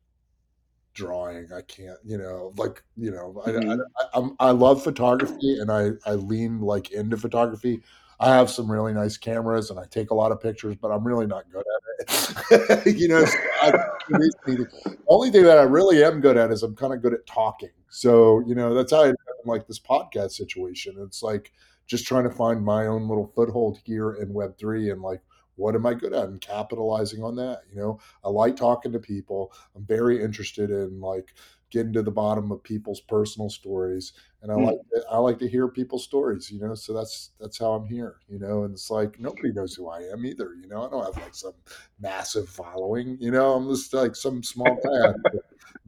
drawing. I can't, you know, like you know, mm-hmm. I, I, I, I love photography, and I I lean like into photography. I have some really nice cameras and I take a lot of pictures, but I'm really not good at it. you know, I, the only thing that I really am good at is I'm kind of good at talking. So, you know, that's how I like this podcast situation. It's like just trying to find my own little foothold here in Web3 and like, what am I good at? And capitalizing on that? You know, I like talking to people. I'm very interested in like getting to the bottom of people's personal stories and i mm. like to, i like to hear people's stories you know? So that's that's how i'm here you know? And it's like nobody knows who i am either you know? I don't have like some massive following you know? I'm just like some small guy.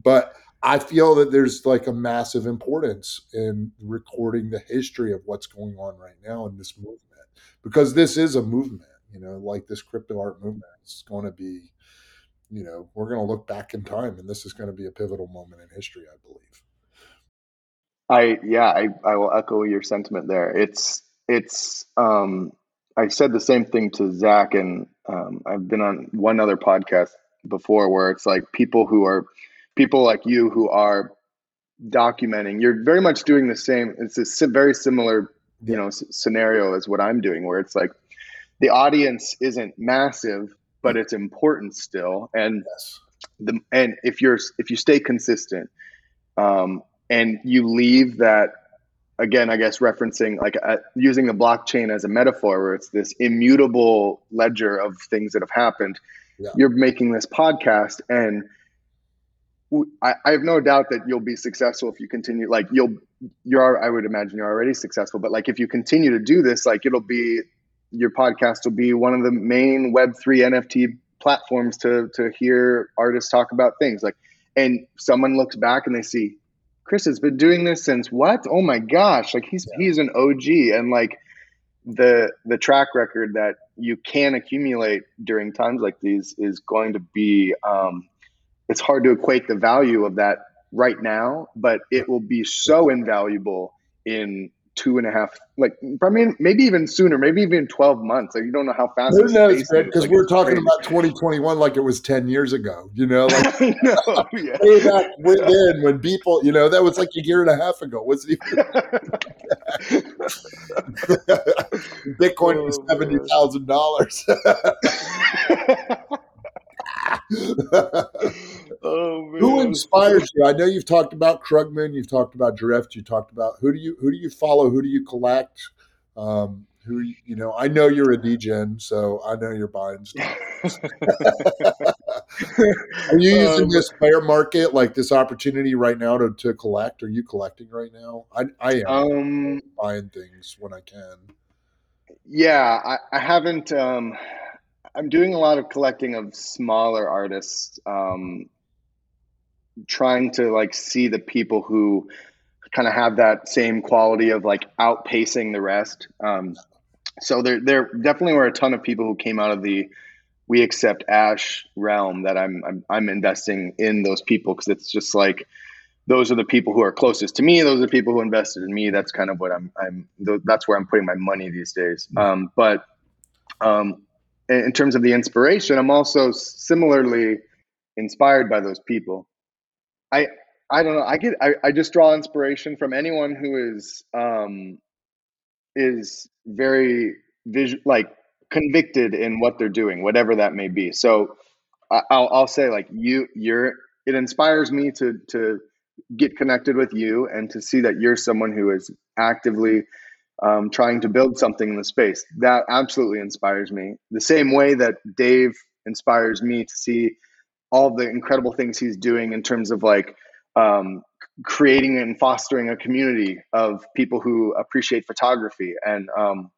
But i feel that there's like a massive importance in recording the history of what's going on right now in this movement because this is a movement you know like this crypto art movement is going to be you know, we're going to look back in time and this is going to be a pivotal moment in history, I believe. I, yeah, I, I will echo your sentiment there. It's, it's, um, I said the same thing to Zach and, um, I've been on one other podcast before where it's like people who are people like you who are documenting, you're very much doing the same. It's a very similar, you know, scenario as what I'm doing where it's like the audience isn't massive, but it's important still. And yes. the and if you're if you stay consistent, um, and you leave that again, I guess referencing like uh, using the blockchain as a metaphor, where it's this immutable ledger of things that have happened. Yeah. You're making this podcast, and I, I, have no doubt that you'll be successful if you continue. Like you'll, you're, I would imagine you're already successful, but like if you continue to do this, like it'll be your podcast will be one of the main Web three NFT platforms to to hear artists talk about things like. And someone looks back and they see Chris has been doing this since what? Oh my gosh! Like he's yeah. he's an OG, and like the the track record that you can accumulate during times like these is going to be. Um, it's hard to equate the value of that right now, but it will be so invaluable in two and a half, like I mean, maybe even sooner, maybe even twelve months. Like you don't know how fast. Who knows, Because like, we're talking crazy. about 2021 like it was 10 years ago. You know, like know, yeah. way back then when people, you know, that was like a year and a half ago. Was it even? Bitcoin oh, was seventy thousand dollars. Oh, who inspires you? I know you've talked about Krugman, you've talked about Drift, you talked about who do you who do you follow, who do you collect? Um, who you know? I know you're a degen, so I know you're buying stuff. Are you using um, this bear market, like this opportunity right now to, to collect? Are you collecting right now? I, I am um, buying things when I can. Yeah, I, I haven't. Um, I'm doing a lot of collecting of smaller artists, um, trying to like see the people who kind of have that same quality of like outpacing the rest. Um, so there there definitely were a ton of people who came out of the we accept ash realm that I'm I'm, I'm investing in those people because it's just like those are the people who are closest to me. Those are the people who invested in me. That's kind of what I'm. I'm. That's where I'm putting my money these days. Mm-hmm. Um, but um, in terms of the inspiration, I'm also similarly inspired by those people. I I don't know. I get. I, I just draw inspiration from anyone who is um, is very visual, like convicted in what they're doing, whatever that may be. So I'll, I'll say like you, you're, it inspires me to, to get connected with you and to see that you're someone who is actively um, trying to build something in the space. That absolutely inspires me. The same way that Dave inspires me to see all the incredible things he's doing in terms of like um, creating and fostering a community of people who appreciate photography and um,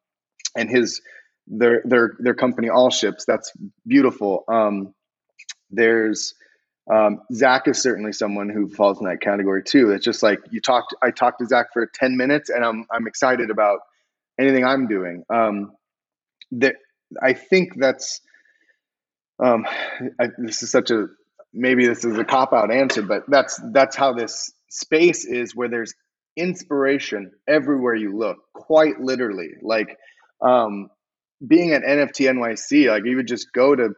and his their their their company ALLSHIPS that's beautiful um, there's um, Zach is certainly someone who falls in that category too. It's just like you talked. I talked to Zach for ten minutes, and I'm I'm excited about anything I'm doing. Um, that I think that's um, I, this is such a maybe this is a cop out answer, but that's that's how this space is where there's inspiration everywhere you look, quite literally. Like um, being at NFT NYC, like you would just go to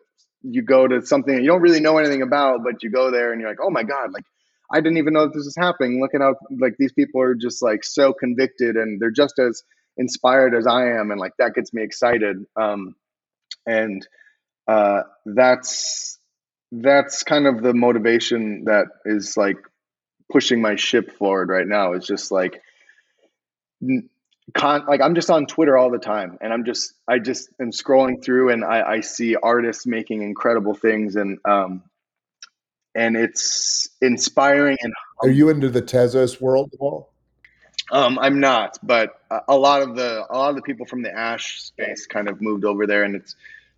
you go to something you don't really know anything about, but you go there and you're like, oh my god, like I didn't even know that this is happening. Look at how like these people are just like so convicted and they're just as inspired as I am, and like that gets me excited. Um, and uh, that's that's kind of the motivation that is like pushing my ship forward right now. Is just like con like I'm just on Twitter all the time and I'm just I just am scrolling through and I, I see artists making incredible things and um and it's inspiring and are you into the Tezos world at all? Um, I'm not, but a lot of the a lot of the people from the Ash space kind of moved over there, and it's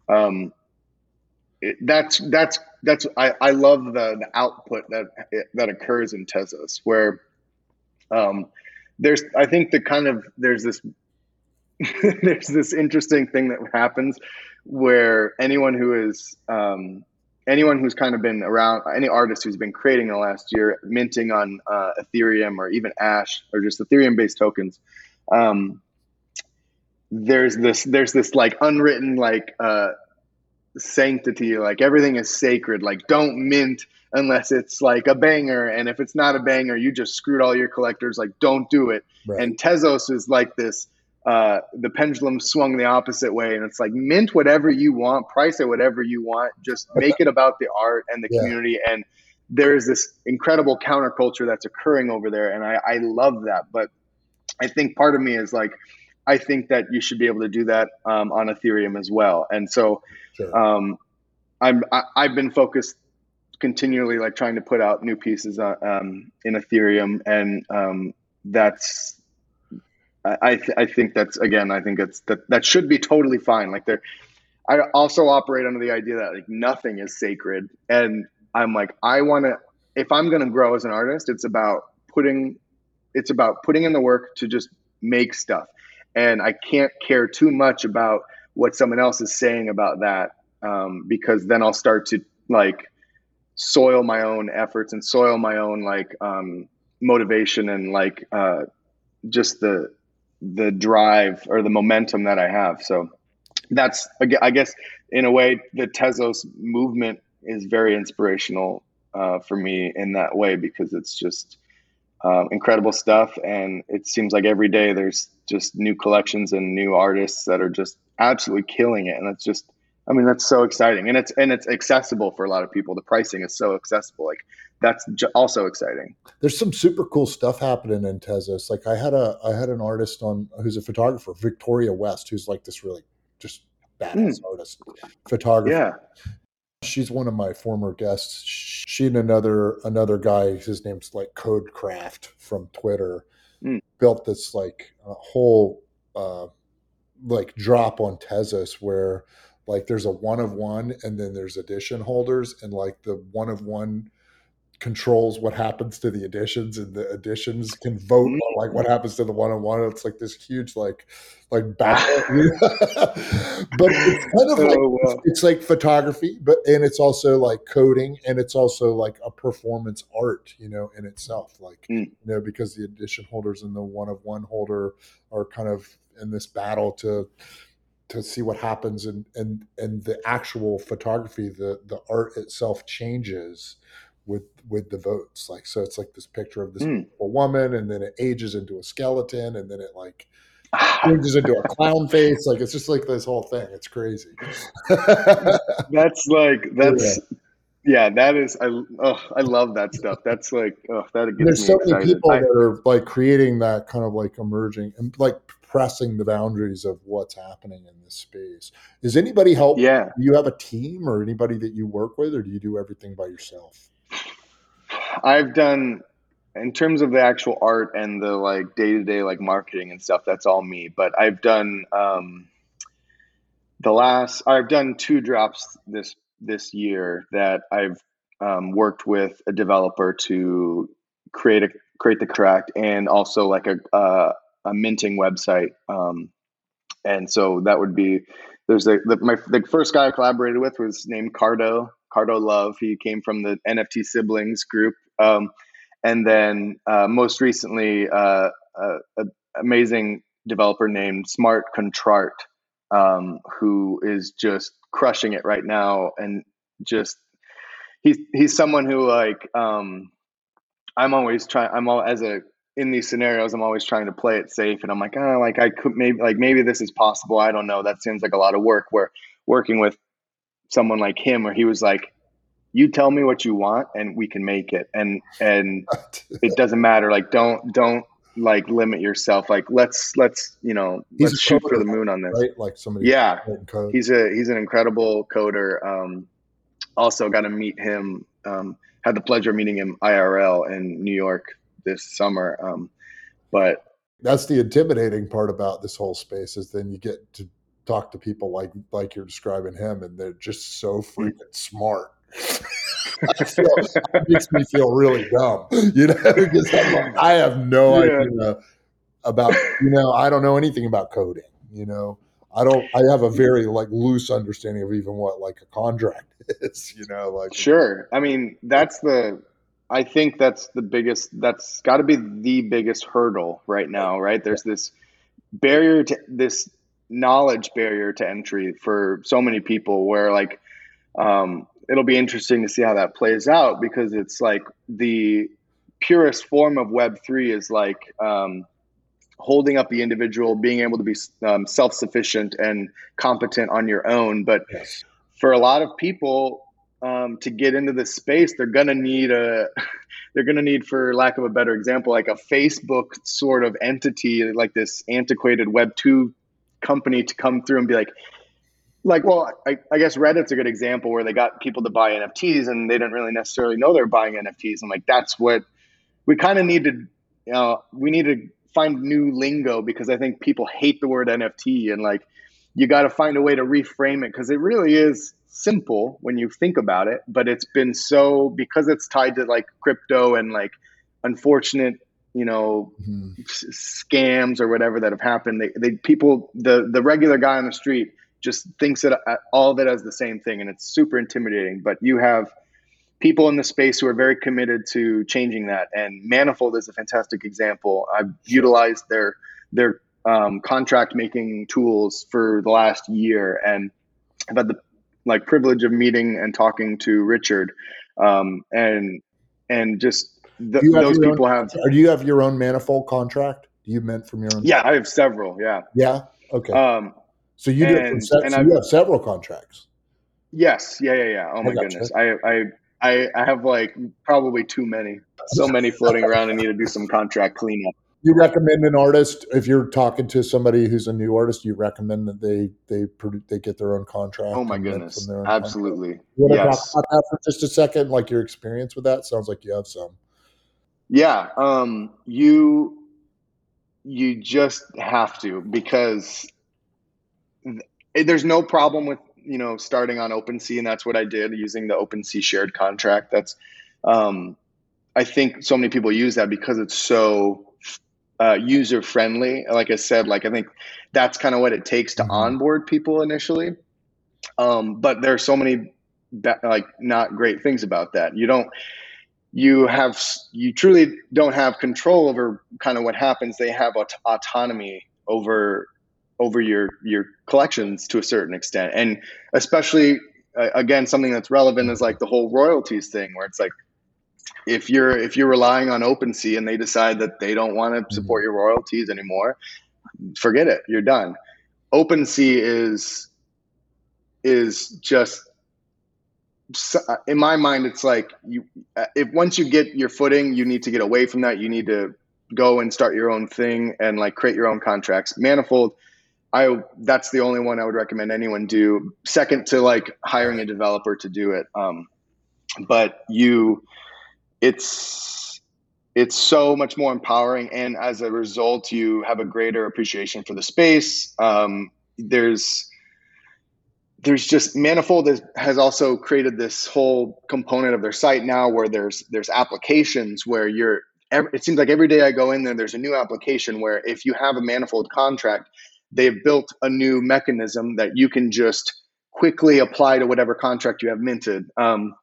um, that's that's that's I, I love the, the output that that occurs in Tezos, where um, there's I think the kind of there's this there's this interesting thing that happens where anyone who is um, anyone who's kind of been around any artist who's been creating in the last year minting on uh, ethereum or even ash or just ethereum based tokens um, there's this there's this like unwritten like uh, sanctity like everything is sacred like don't mint unless it's like a banger. And if it's not a banger, you just screwed all your collectors. Like, don't do it. Right. And Tezos is like this. Uh, the pendulum swung the opposite way, and it's like mint whatever you want, price it whatever you want, just make it about the art and the yeah. community. And there's this incredible counterculture that's occurring over there, and I, I love that. But I think part of me is like, I think that you should be able to do that um, on Ethereum as well. And so, sure. um, I'm I, am i have been focused continually like trying to put out new pieces uh, um, in Ethereum, and um, that's I th- I think that's again I think that's that that should be totally fine. Like there, I also operate under the idea that like nothing is sacred, and I'm like I want to if I'm going to grow as an artist, it's about putting it's about putting in the work to just make stuff, and I can't care too much about what someone else is saying about that um, because then I'll start to like soil my own efforts and soil my own like um, motivation and like uh, just the the drive or the momentum that I have. So that's I guess in a way the Tezos movement is very inspirational uh, for me in that way because it's just um, incredible stuff and it seems like every day there's just new collections and new artists that are just absolutely killing it and it's just I mean, that's so exciting, and it's and it's accessible for a lot of people. The pricing is so accessible. Like that's also exciting. There's some super cool stuff happening in Tezos. Like I had a I had an artist on who's a photographer, Victoria West, who's like this really just badass mm. artist photographer. Yeah. She's one of my former guests. She and another another guy, his name's like Codecraft from Twitter, mm. built this like whole uh, like drop on Tezos where like there's a one of one and then there's edition holders and like the one of one controls what happens to the additions and the additions can vote mm. like what happens to the one on one. It's like this huge like like battle. but it's kind of like oh, wow. it's, it's, like photography, but and it's also like coding and it's also like a performance art, you know, in itself. Like mm. you know, because the edition holders and the one of one holder are kind of in this battle to to see what happens and and and the actual photography the the art itself changes with with the votes like so it's like this picture of this mm. woman and then it ages into a skeleton and then it like changes into a clown face like it's just like this whole thing it's crazy that's like that's yeah. yeah that is I oh, I love that stuff. That's like oh that gets There's so excited. many people I, that are like creating that kind of like emerging and like pressing the boundaries of what's happening in this space. Is anybody help? Yeah. Do you have a team or anybody that you work with, or do you do everything by yourself? I've done in terms of the actual art and the like day to day like marketing and stuff. That's all me. But I've done um, the last. I've done two drops this this year that I've um, worked with a developer to create a create the contract and also like a a minting website. Um, and so that would be there's the my the first guy I collaborated with was named Cardo Cardo Love. He came from the NFT siblings group. Um, and then uh, most recently, uh, an amazing developer named Smart Contrart, um, who is just crushing it right now, and just he's he's someone who like um, I'm always trying. I'm all as a in these scenarios, I'm always trying to play it safe, and I'm like, oh, like I could maybe like maybe this is possible. I don't know. That seems like a lot of work. Where working with someone like him, where he was like, you tell me what you want, and we can make it, and and it doesn't matter. Like don't don't like limit yourself. Like let's let's you know he's let's shoot for the moon on this. Right? Like somebody. Yeah, he's a he's an incredible coder. Um, also got to meet him. Um, had the pleasure of meeting him IRL in New York this summer. Um, but that's the intimidating part about this whole space is then you get to talk to people like like you're describing him, and they're just so mm-hmm. freaking smart. it makes me feel really dumb, you know, because like, i have no yeah. idea about, you know, I don't know anything about coding, you know. I don't. I have a very like loose understanding of even what like a contract is. You know, like sure. I mean, that's the I think that's the biggest, that's got to be the biggest hurdle right now, right? There's this barrier to this knowledge barrier to entry for so many people where like, um, it'll be interesting to see how that plays out because it's like the purest form of Web3 is like, um, holding up the individual, being able to be um, self sufficient and competent on your own. But yes. for a lot of people, um, to get into this space, they're gonna need a they're gonna need, for lack of a better example, like a Facebook sort of entity, like this antiquated Web two company to come through and be like, like, well, I, I, guess Reddit's a good example where they got people to buy NFTs and they didn't really necessarily know they're buying NFTs. And like, that's what we kind of need to, you know, we need to find new lingo because I think people hate the word NFT and like, you got to find a way to reframe it because it really is simple when you think about it, but it's been so because it's tied to like crypto and like unfortunate, you know, mm-hmm. s- scams or whatever that have happened. They, they people the the regular guy on the street just thinks that uh, all of it as the same thing, and it's super intimidating. But you have people in the space who are very committed to changing that, and Manifold is a fantastic example. I've utilized their their um, contract making tools for the last year, and I've had the like privilege of meeting and talking to Richard, um, and and just th- those people own, have. Or do you have your own manifold contract? Do you meant from your own? Yeah, I have several. Yeah. Yeah. Okay. Um, so you and, se- so you have several contracts. Yes. Yeah. Yeah. Yeah. Oh my goodness. I I. I, I have like probably too many, so many floating around. I need to do some contract cleanup you recommend an artist if you're talking to somebody who's a new artist you recommend that they they they get their own contract oh my goodness absolutely contract. you want to yes. talk about that for just a second like your experience with that sounds like you have some yeah um you you just have to because there's no problem with you know starting on OpenSea, and that's what I did using the OpenSea shared contract. That's um, I think so many people use that because it's so uh, user friendly. Like I said, like I think that's kind of what it takes to mm-hmm. onboard people initially. Um, but there are so many like not great things about that. You don't you have you truly don't have control over kind of what happens. They have aut- autonomy over over your your collections to a certain extent, and especially uh, again something that's relevant is like the whole royalties thing, where it's like if you're if you're relying on OpenSea and they decide that they don't want to mm-hmm. support your royalties anymore, forget it. You're done. OpenSea is is just in my mind it's like you if once you get your footing you need to get away from that. You need to go and start your own thing and like create your own contracts. Manifold i that's the only one i would recommend anyone do. Second to like hiring a developer to do it. Um, but you it's it's so much more empowering and as a result you have a greater appreciation for the space. Um, there's there's just manifold has, also created this whole component of their site now where there's there's applications where you're it seems like every day i go in there there's a new application where if you have a manifold contract they've built a new mechanism that you can just quickly apply to whatever contract you have minted. Um,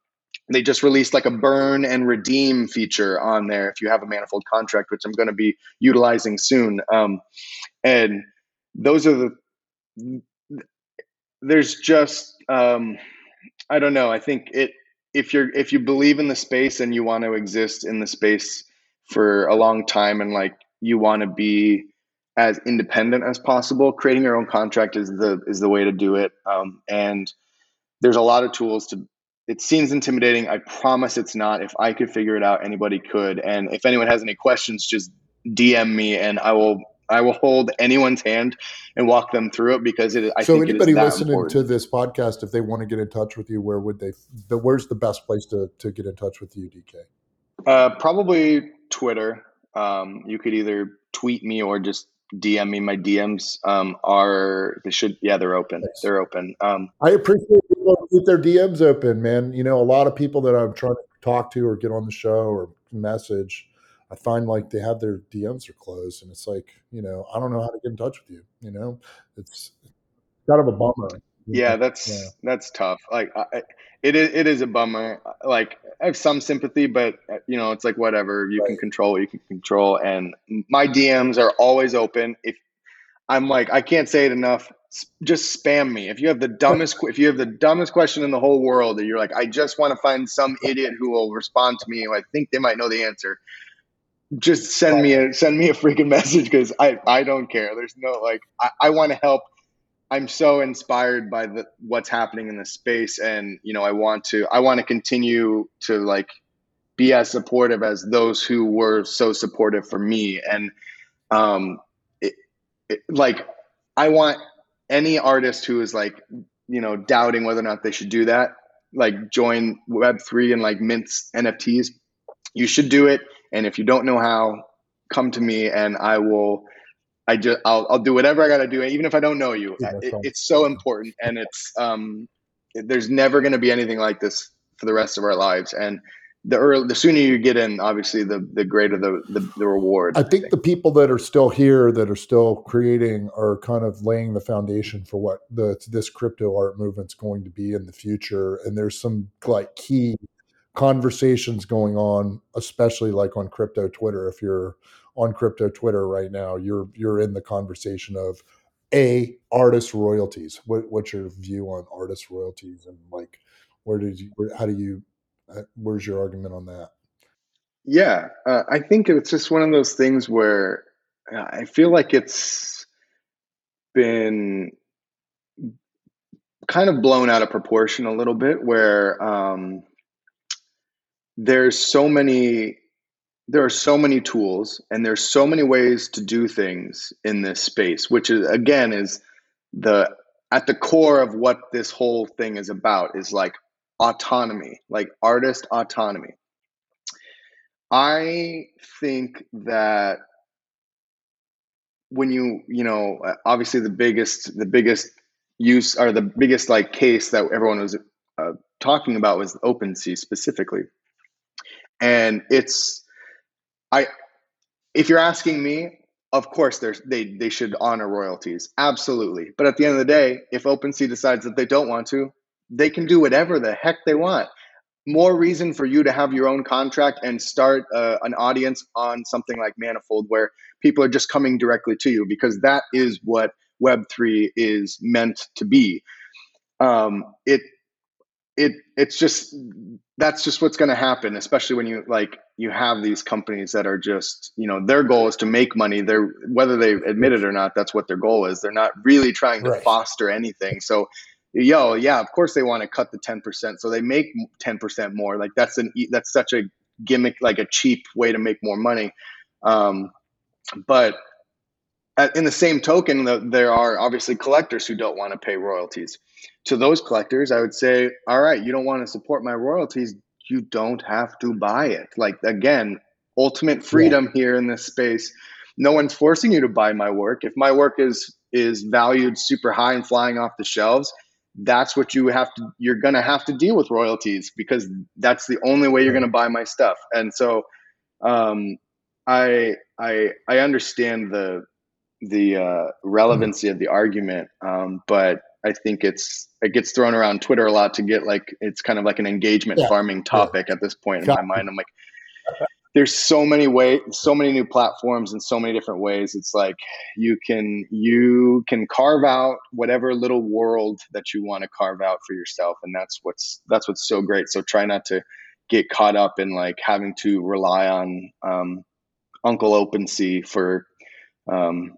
they just released like a burn and redeem feature on there if you have a manifold contract which i'm going to be utilizing soon. Um, and those are the there's just um, I don't know. I think it if you're if you believe in the space and you want to exist in the space for a long time and like you want to be as independent as possible, creating your own contract is the is the way to do it. Um, and there's a lot of tools to. It seems intimidating. I promise it's not. If I could figure it out, anybody could. And if anyone has any questions, just DM me and I will I will hold anyone's hand and walk them through it because it. I so anybody listening important. to this podcast, if they want to get in touch with you, where would they? The, where's the best place to to get in touch with you, DK? Uh, probably Twitter. Um, you could either tweet me or just DM me. My DMs um, are they should yeah they're open. Nice. They're open. Um, I appreciate people keep their DMs open, man. You know, a lot of people that I'm trying to talk to or get on the show or message I find like they have their DMs are closed, and it's like you know I don't know how to get in touch with you. You know, it's kind of a bummer. Yeah, that's yeah. that's tough. Like I, it is it is a bummer. Like I have some sympathy, but uh, you know it's like whatever you right. can control, you can control. And my DMs are always open. If I'm like I can't say it enough. Just spam me. If you have the dumbest, if you have the dumbest question in the whole world, and you're like, I just want to find some idiot who will respond to me, I think they might know the answer just send me a send me a freaking message because I I don't care. There's no like I, I want to help. I'm so inspired by the what's happening in the space, and you know I want to I want to continue to like be as supportive as those who were so supportive for me, and um, it, it, like I want any artist who is like you know doubting whether or not they should do that, like join Web three and like mints NFTs. You should do it and if you don't know how, come to me and I will. I just I'll, I'll do whatever I got to do, even if I don't know you. Yeah, it, it's so important, and it's um, there's never going to be anything like this for the rest of our lives. And the early, the sooner you get in, obviously, the the greater the, the, the reward. I think the people that are still here, that are still creating, are kind of laying the foundation for what the this crypto art movement's going to be in the future. And there's some like key conversations going on, especially like on crypto Twitter. If you're on crypto Twitter right now, you're you're in the conversation of a artist royalties. What, what's your view on artist royalties and like where did you where, how do you uh, where's your argument on that? Yeah, uh, I think it's just one of those things where uh, I feel like it's been kind of blown out of proportion a little bit where um, there's so many there are so many tools and there's so many ways to do things in this space which is again is the at the core of what this whole thing is about is like autonomy like artist autonomy. I think that when you you know obviously the biggest the biggest use or the biggest like case that everyone was uh, talking about was OpenSea specifically and it's i if you're asking me of course they they should honor royalties. Absolutely. But at the end of the day if OpenSea decides that they don't want to they can do whatever the heck they want. More reason for you to have your own contract and start uh, an audience on something like manifold where people are just coming directly to you because that is what web3 is meant to be. Um, it it it's just that's just what's going to happen especially when you like you have these companies that are just you know their goal is to make money. They're whether they admit it or not that's what their goal is. They're not really trying to right. foster anything. So yo yeah of course they want to cut the 10% so they make 10% more. Like that's an that's such a gimmick like a cheap way to make more money. Um, but in the same token there are obviously collectors who don't want to pay royalties to those collectors, I would say, all right, you don't want to support my royalties. You don't have to buy it. Like, again, ultimate freedom yeah. here in this space. No one's forcing you to buy my work. If my work is is valued super high and flying off the shelves, that's what you have to you're going to have to deal with royalties because that's the only way you're going to buy my stuff. And so um I I I understand the the uh, relevancy of the argument, um, but I think it's it gets thrown around Twitter a lot to get like it's kind of like an engagement yeah. farming topic yeah. at this point in Got my mind. I'm like, there's so many ways, so many new platforms and so many different ways. It's like you can you can carve out whatever little world that you want to carve out for yourself, and that's what's that's what's so great. So try not to get caught up in like having to rely on um, Uncle OpenSea for um,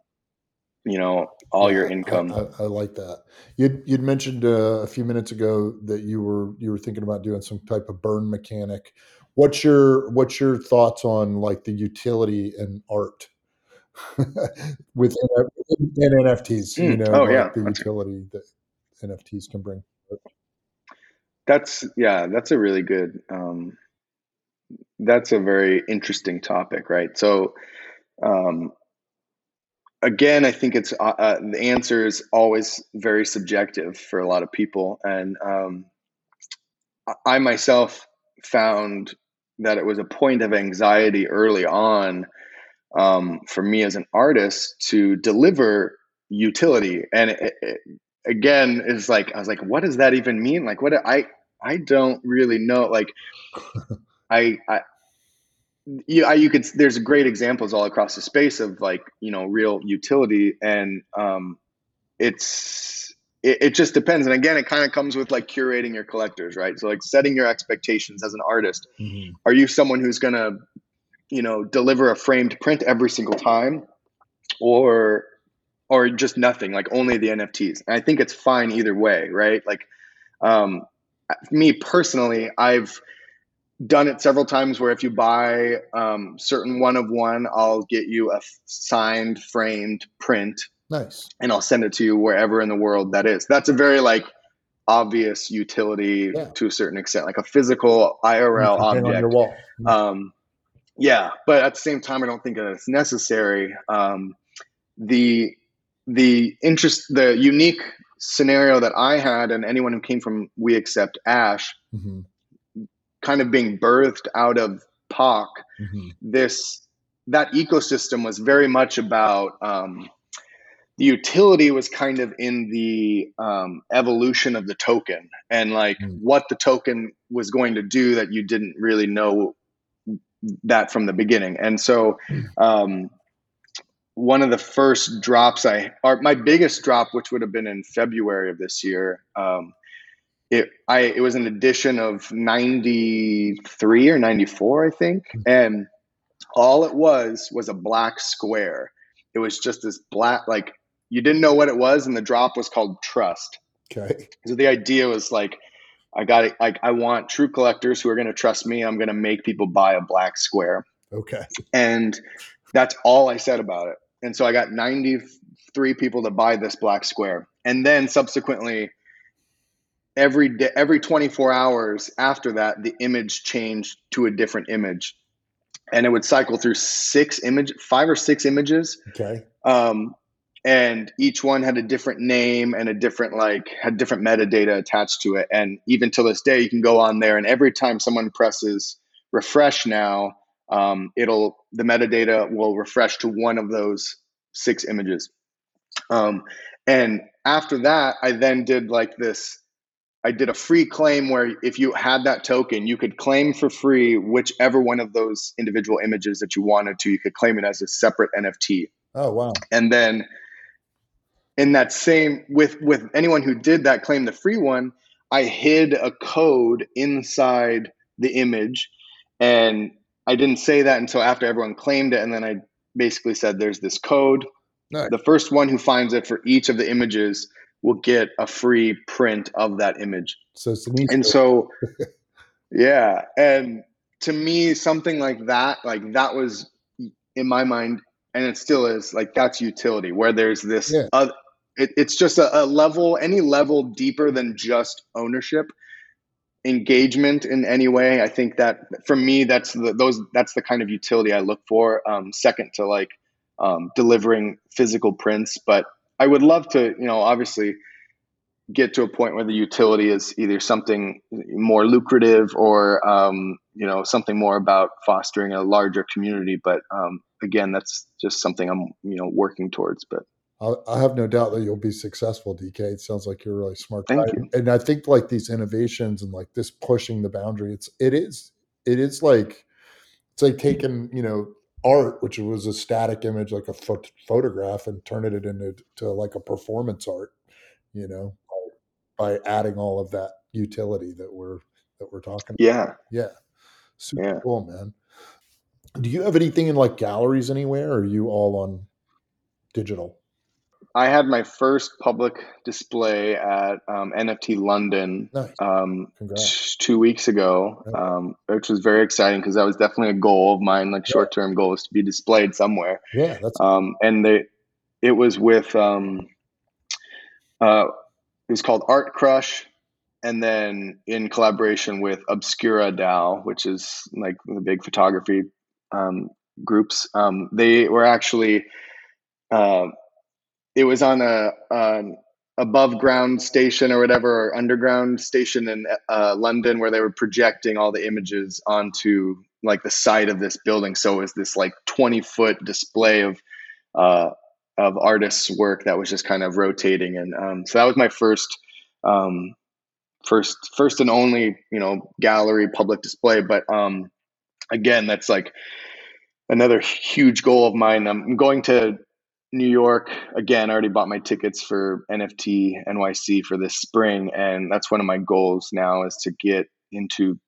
you know all yeah, your income. I, I, like that. You'd you'd mentioned uh, a few minutes ago that you were you were thinking about doing some type of burn mechanic. What's your what's your thoughts on like the utility and art with in, in NFTs? Mm. You know, oh, like yeah. the utility that NFTs can bring. That's yeah, that's a really good. Um, that's a very interesting topic, right? So, um, again, I think it's uh, uh, the answer is always very subjective for a lot of people, and um, I myself found that it was a point of anxiety early on um, for me as an artist to deliver utility, and it, it, again, is like I was like, what does that even mean? Like, what I I don't really know. Like, I, I you, you could there's great examples all across the space of like you know real utility and um it's it, it just depends. And again it kind of comes with like curating your collectors right? So like setting your expectations as an artist. Mm-hmm. are you someone who's gonna you know deliver a framed print every single time? Or or just nothing like only the nfts and i think it's fine either way right? Like um me personally i've done it several times where if you buy um, certain one of one, I'll get you a signed framed print. Nice. And I'll send it to you wherever in the world that is. That's a very like obvious utility yeah. to a certain extent, like a physical IRL object. On your wall. Um, yeah, but at the same time, I don't think that it's necessary. Um, the the interest, the unique scenario that I had, and anyone who came from We Accept Ash. Mm-hmm kind of being birthed out of Pak, mm-hmm. this that ecosystem was very much about um, the utility was kind of in the um, evolution of the token and like mm. what the token was going to do that you didn't really know that from the beginning. And so, mm. um, one of the first drops I, or my biggest drop, which would have been in February of this year, um, it I it was an edition of 93 or 94 I think. Hmm. and all it was was a black square. It was just this black like you didn't know what it was and the drop was called trust. Okay. So the idea was like I got it like I want true collectors who are going to trust me. I'm going to make people buy a black square. Okay. And that's all I said about it. And so I got 93 people to buy this black square. And then subsequently every day every 24 hours after that the image changed to a different image and it would cycle through six image five or six images okay um, and each one had a different name and a different like had different metadata attached to it and even to this day you can go on there and every time someone presses refresh now um, it'll the metadata will refresh to one of those six images. Um, and after that, I then did like this. I did a free claim where if you had that token, you could claim for free whichever one of those individual images that you wanted to. You could claim it as a separate NFT. Oh wow! And then in that same with with anyone who did that claim the free one, I hid a code inside the image, and I didn't say that until after everyone claimed it, and then I basically said there's this code. Nice. The first one who finds it for each of the images will get a free print of that image. So and so, yeah, and to me, something like that, like that was in my mind, and it still is like that's utility where there's this. Yeah. Uh, it, it's just a, a level, any level deeper than just ownership engagement in any way i think that for me that's the those that's the kind of utility i look for um, second to like um, delivering physical prints but i would love to you know obviously get to a point where the utility is either something more lucrative or um, you know something more about fostering a larger community but um, again that's just something i'm you know working towards but I have no doubt that you'll be successful, DK. It sounds like you're a really smart Thank guy. You. And I think like these innovations and like this pushing the boundary, it's it is it is like it's like taking, you know, art, which was a static image, like a photograph, and turning it into to like a performance art, you know, by, by adding all of that utility that we're that we're talking yeah. about. Yeah. Super yeah. cool, man. Do you have anything in like galleries anywhere, or are you all on digital? I had my first public display at um, NFT London nice. um, t- two weeks ago, um, which was very exciting because that was definitely a goal of mine, like short term goal, is to be displayed somewhere. Yeah, that's um, and they, it was with um, uh, it was called Art Crush, and then in collaboration with Obscura DAO, which is like the big photography um, groups. Um, they were actually uh, it was on a an above ground station or whatever or underground station in uh, London where they were projecting all the images onto like the side of this building. So it was this like 20 foot display of uh, of artists' work that was just kind of rotating, and um, so that was my first um, first first and only you know gallery public display. But um, again, that's like another huge goal of mine. I'm going to New York again. I already bought my tickets for NFT NYC for this spring, and that's one of my goals now is to get into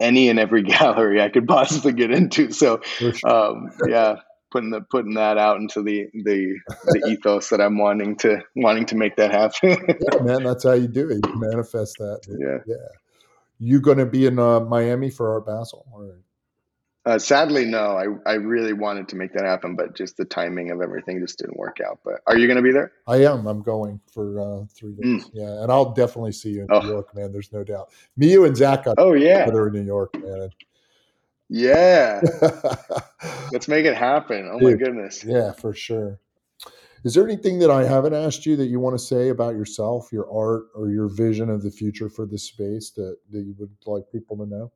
any and every gallery I could possibly get into. So, um, yeah, putting the putting that out into the the the ethos that I'm wanting to wanting to make that happen. yeah, man, that's how you do it. You manifest that. Yeah, yeah. You going to be in uh, Miami for Art Basel? Or? Uh, sadly, no. I, I really wanted to make that happen, but just the timing of everything just didn't work out. But are you going to be there? I am. I'm going for uh, three days. Mm. Yeah, and I'll definitely see you in oh. New York, man. There's no doubt. Me, you, and Zach got oh yeah, together in New York, man. Yeah, let's make it happen. Oh Dude, my goodness. Yeah, for sure. Is there anything that I haven't asked you that you want to say about yourself, your art, or your vision of the future for this space that, that you would like people to know?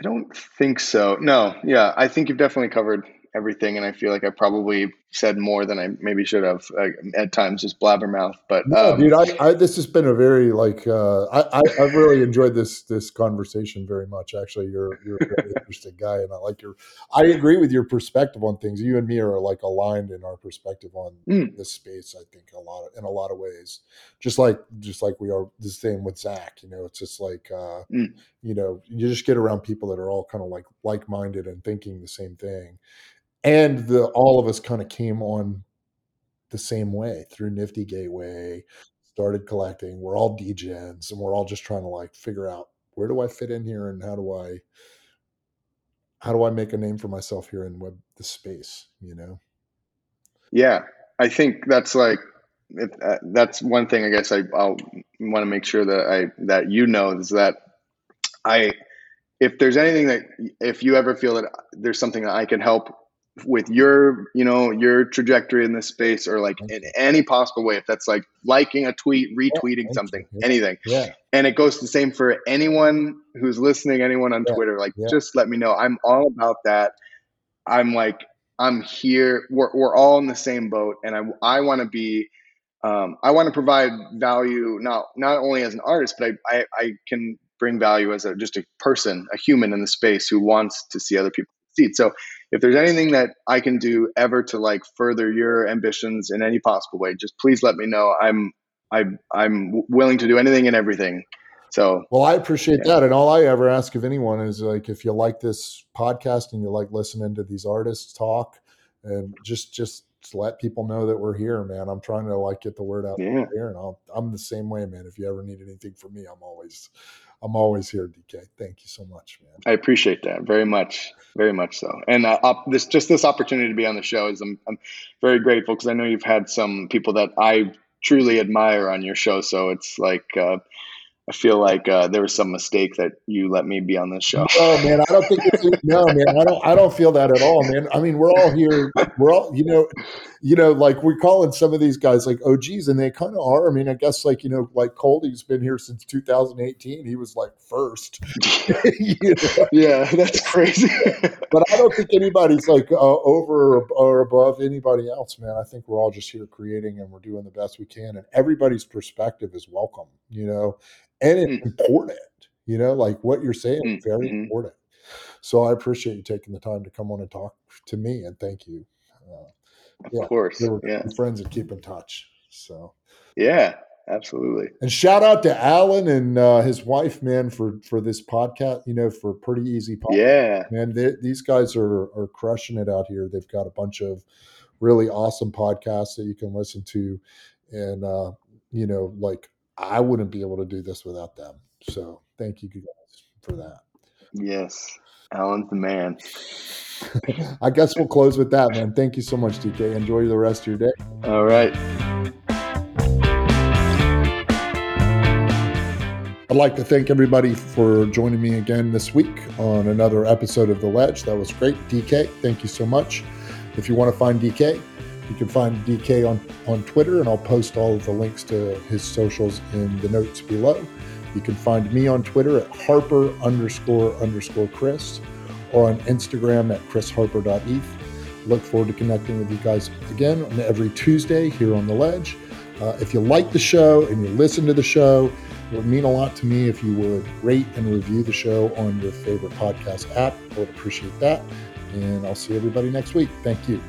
I don't think so. No, yeah, I think you've definitely covered everything, and I feel like I probably said more than I maybe should have uh, at times, just blabbermouth. But no, um, dude, I, I, this has been a very like uh, I, I have really enjoyed this this conversation very much. Actually, you're you're a very interesting guy, and I like your. I agree with your perspective on things. You and me are like aligned in our perspective on mm. this space. I think a lot of, in a lot of ways, just like just like we are the same with Zach. You know, it's just like uh, mm. you know, you just get around people that are all kind of like like minded and thinking the same thing and the all of us kind of came on the same way through Nifty Gateway, started collecting. We're all degens, and we're all just trying to like figure out where do I fit in here, and how do I how do I make a name for myself here in web the space? You know. Yeah, I think that's like if, uh, that's one thing. I guess I, I'll want to make sure that I that you know is that I if there's anything that if you ever feel that there's something that I can help with your you know your trajectory in this space or like in any possible way if that's like liking a tweet retweeting yeah, something yeah. anything yeah and it goes the same for anyone who's listening anyone on yeah. twitter like just let me know i'm all about that i'm like I'm here. We're we're all in the same boat, and I I want to be. Um, I want to provide value not not only as an artist, but I, I, I can bring value as a just a person, a human in the space who wants to see other people succeed. So if there's anything that I can do ever to like further your ambitions in any possible way, just please let me know. I'm I I'm willing to do anything and everything. So well, I appreciate yeah. that, and all I ever ask of anyone is like, if you like this podcast and you like listening to these artists talk, and just just let people know that we're here, man. I'm trying to like get the word out yeah. here, and I'll, I'm the same way, man. If you ever need anything from me, I'm always I'm always here, DK. Thank you so much, man. I appreciate that very much, very much so. And uh, this just this opportunity to be on the show is I'm, I'm very grateful because I know you've had some people that I truly admire on your show. So it's like uh, I feel like uh, there was some mistake that you let me be on this show. Oh man, I don't think it's, no man. I don't. I don't feel that at all, man. I mean, we're all here. We're all you know, you know, like we're calling some of these guys like OGs, and they kind of are. I mean, I guess like you know, like Coldie's been here since 2018. He was like first. you know? Yeah, that's crazy. but I don't think anybody's like uh, over or above anybody else, man. I think we're all just here creating, and we're doing the best we can, and everybody's perspective is welcome. You know, and it's mm. important. You know, like what you're saying mm. is very mm-hmm. important. So I appreciate you taking the time to come on and talk to me, and thank you. Uh, of yeah, course, yeah. Friends and keep in touch. So yeah, absolutely. And shout out to Alan and uh, his wife, man, for for this podcast. You know, for pretty easy. Podcast. Yeah, man, they, these guys are are crushing it out here. They've got a bunch of really awesome podcasts that you can listen to, and uh, you know, like I wouldn't be able to do this without them. So thank you guys for that. Yes. Alan's the man. I guess we'll close with that, man. Thank you so much, DK. Enjoy the rest of your day. All right. I'd like to thank everybody for joining me again this week on another episode of The Ledge. That was great. DK, thank you so much. If you want to find DK, you can find DK on, on Twitter, and I'll post all of the links to his socials in the notes below. You can find me on Twitter at Harper underscore underscore Chris or on Instagram at chrisharper.eth. Look forward to connecting with you guys again on every Tuesday here on The Ledge. Uh, if you like the show and you listen to the show, it would mean a lot to me if you would rate and review the show on your favorite podcast app. I would appreciate that. And I'll see everybody next week. Thank you.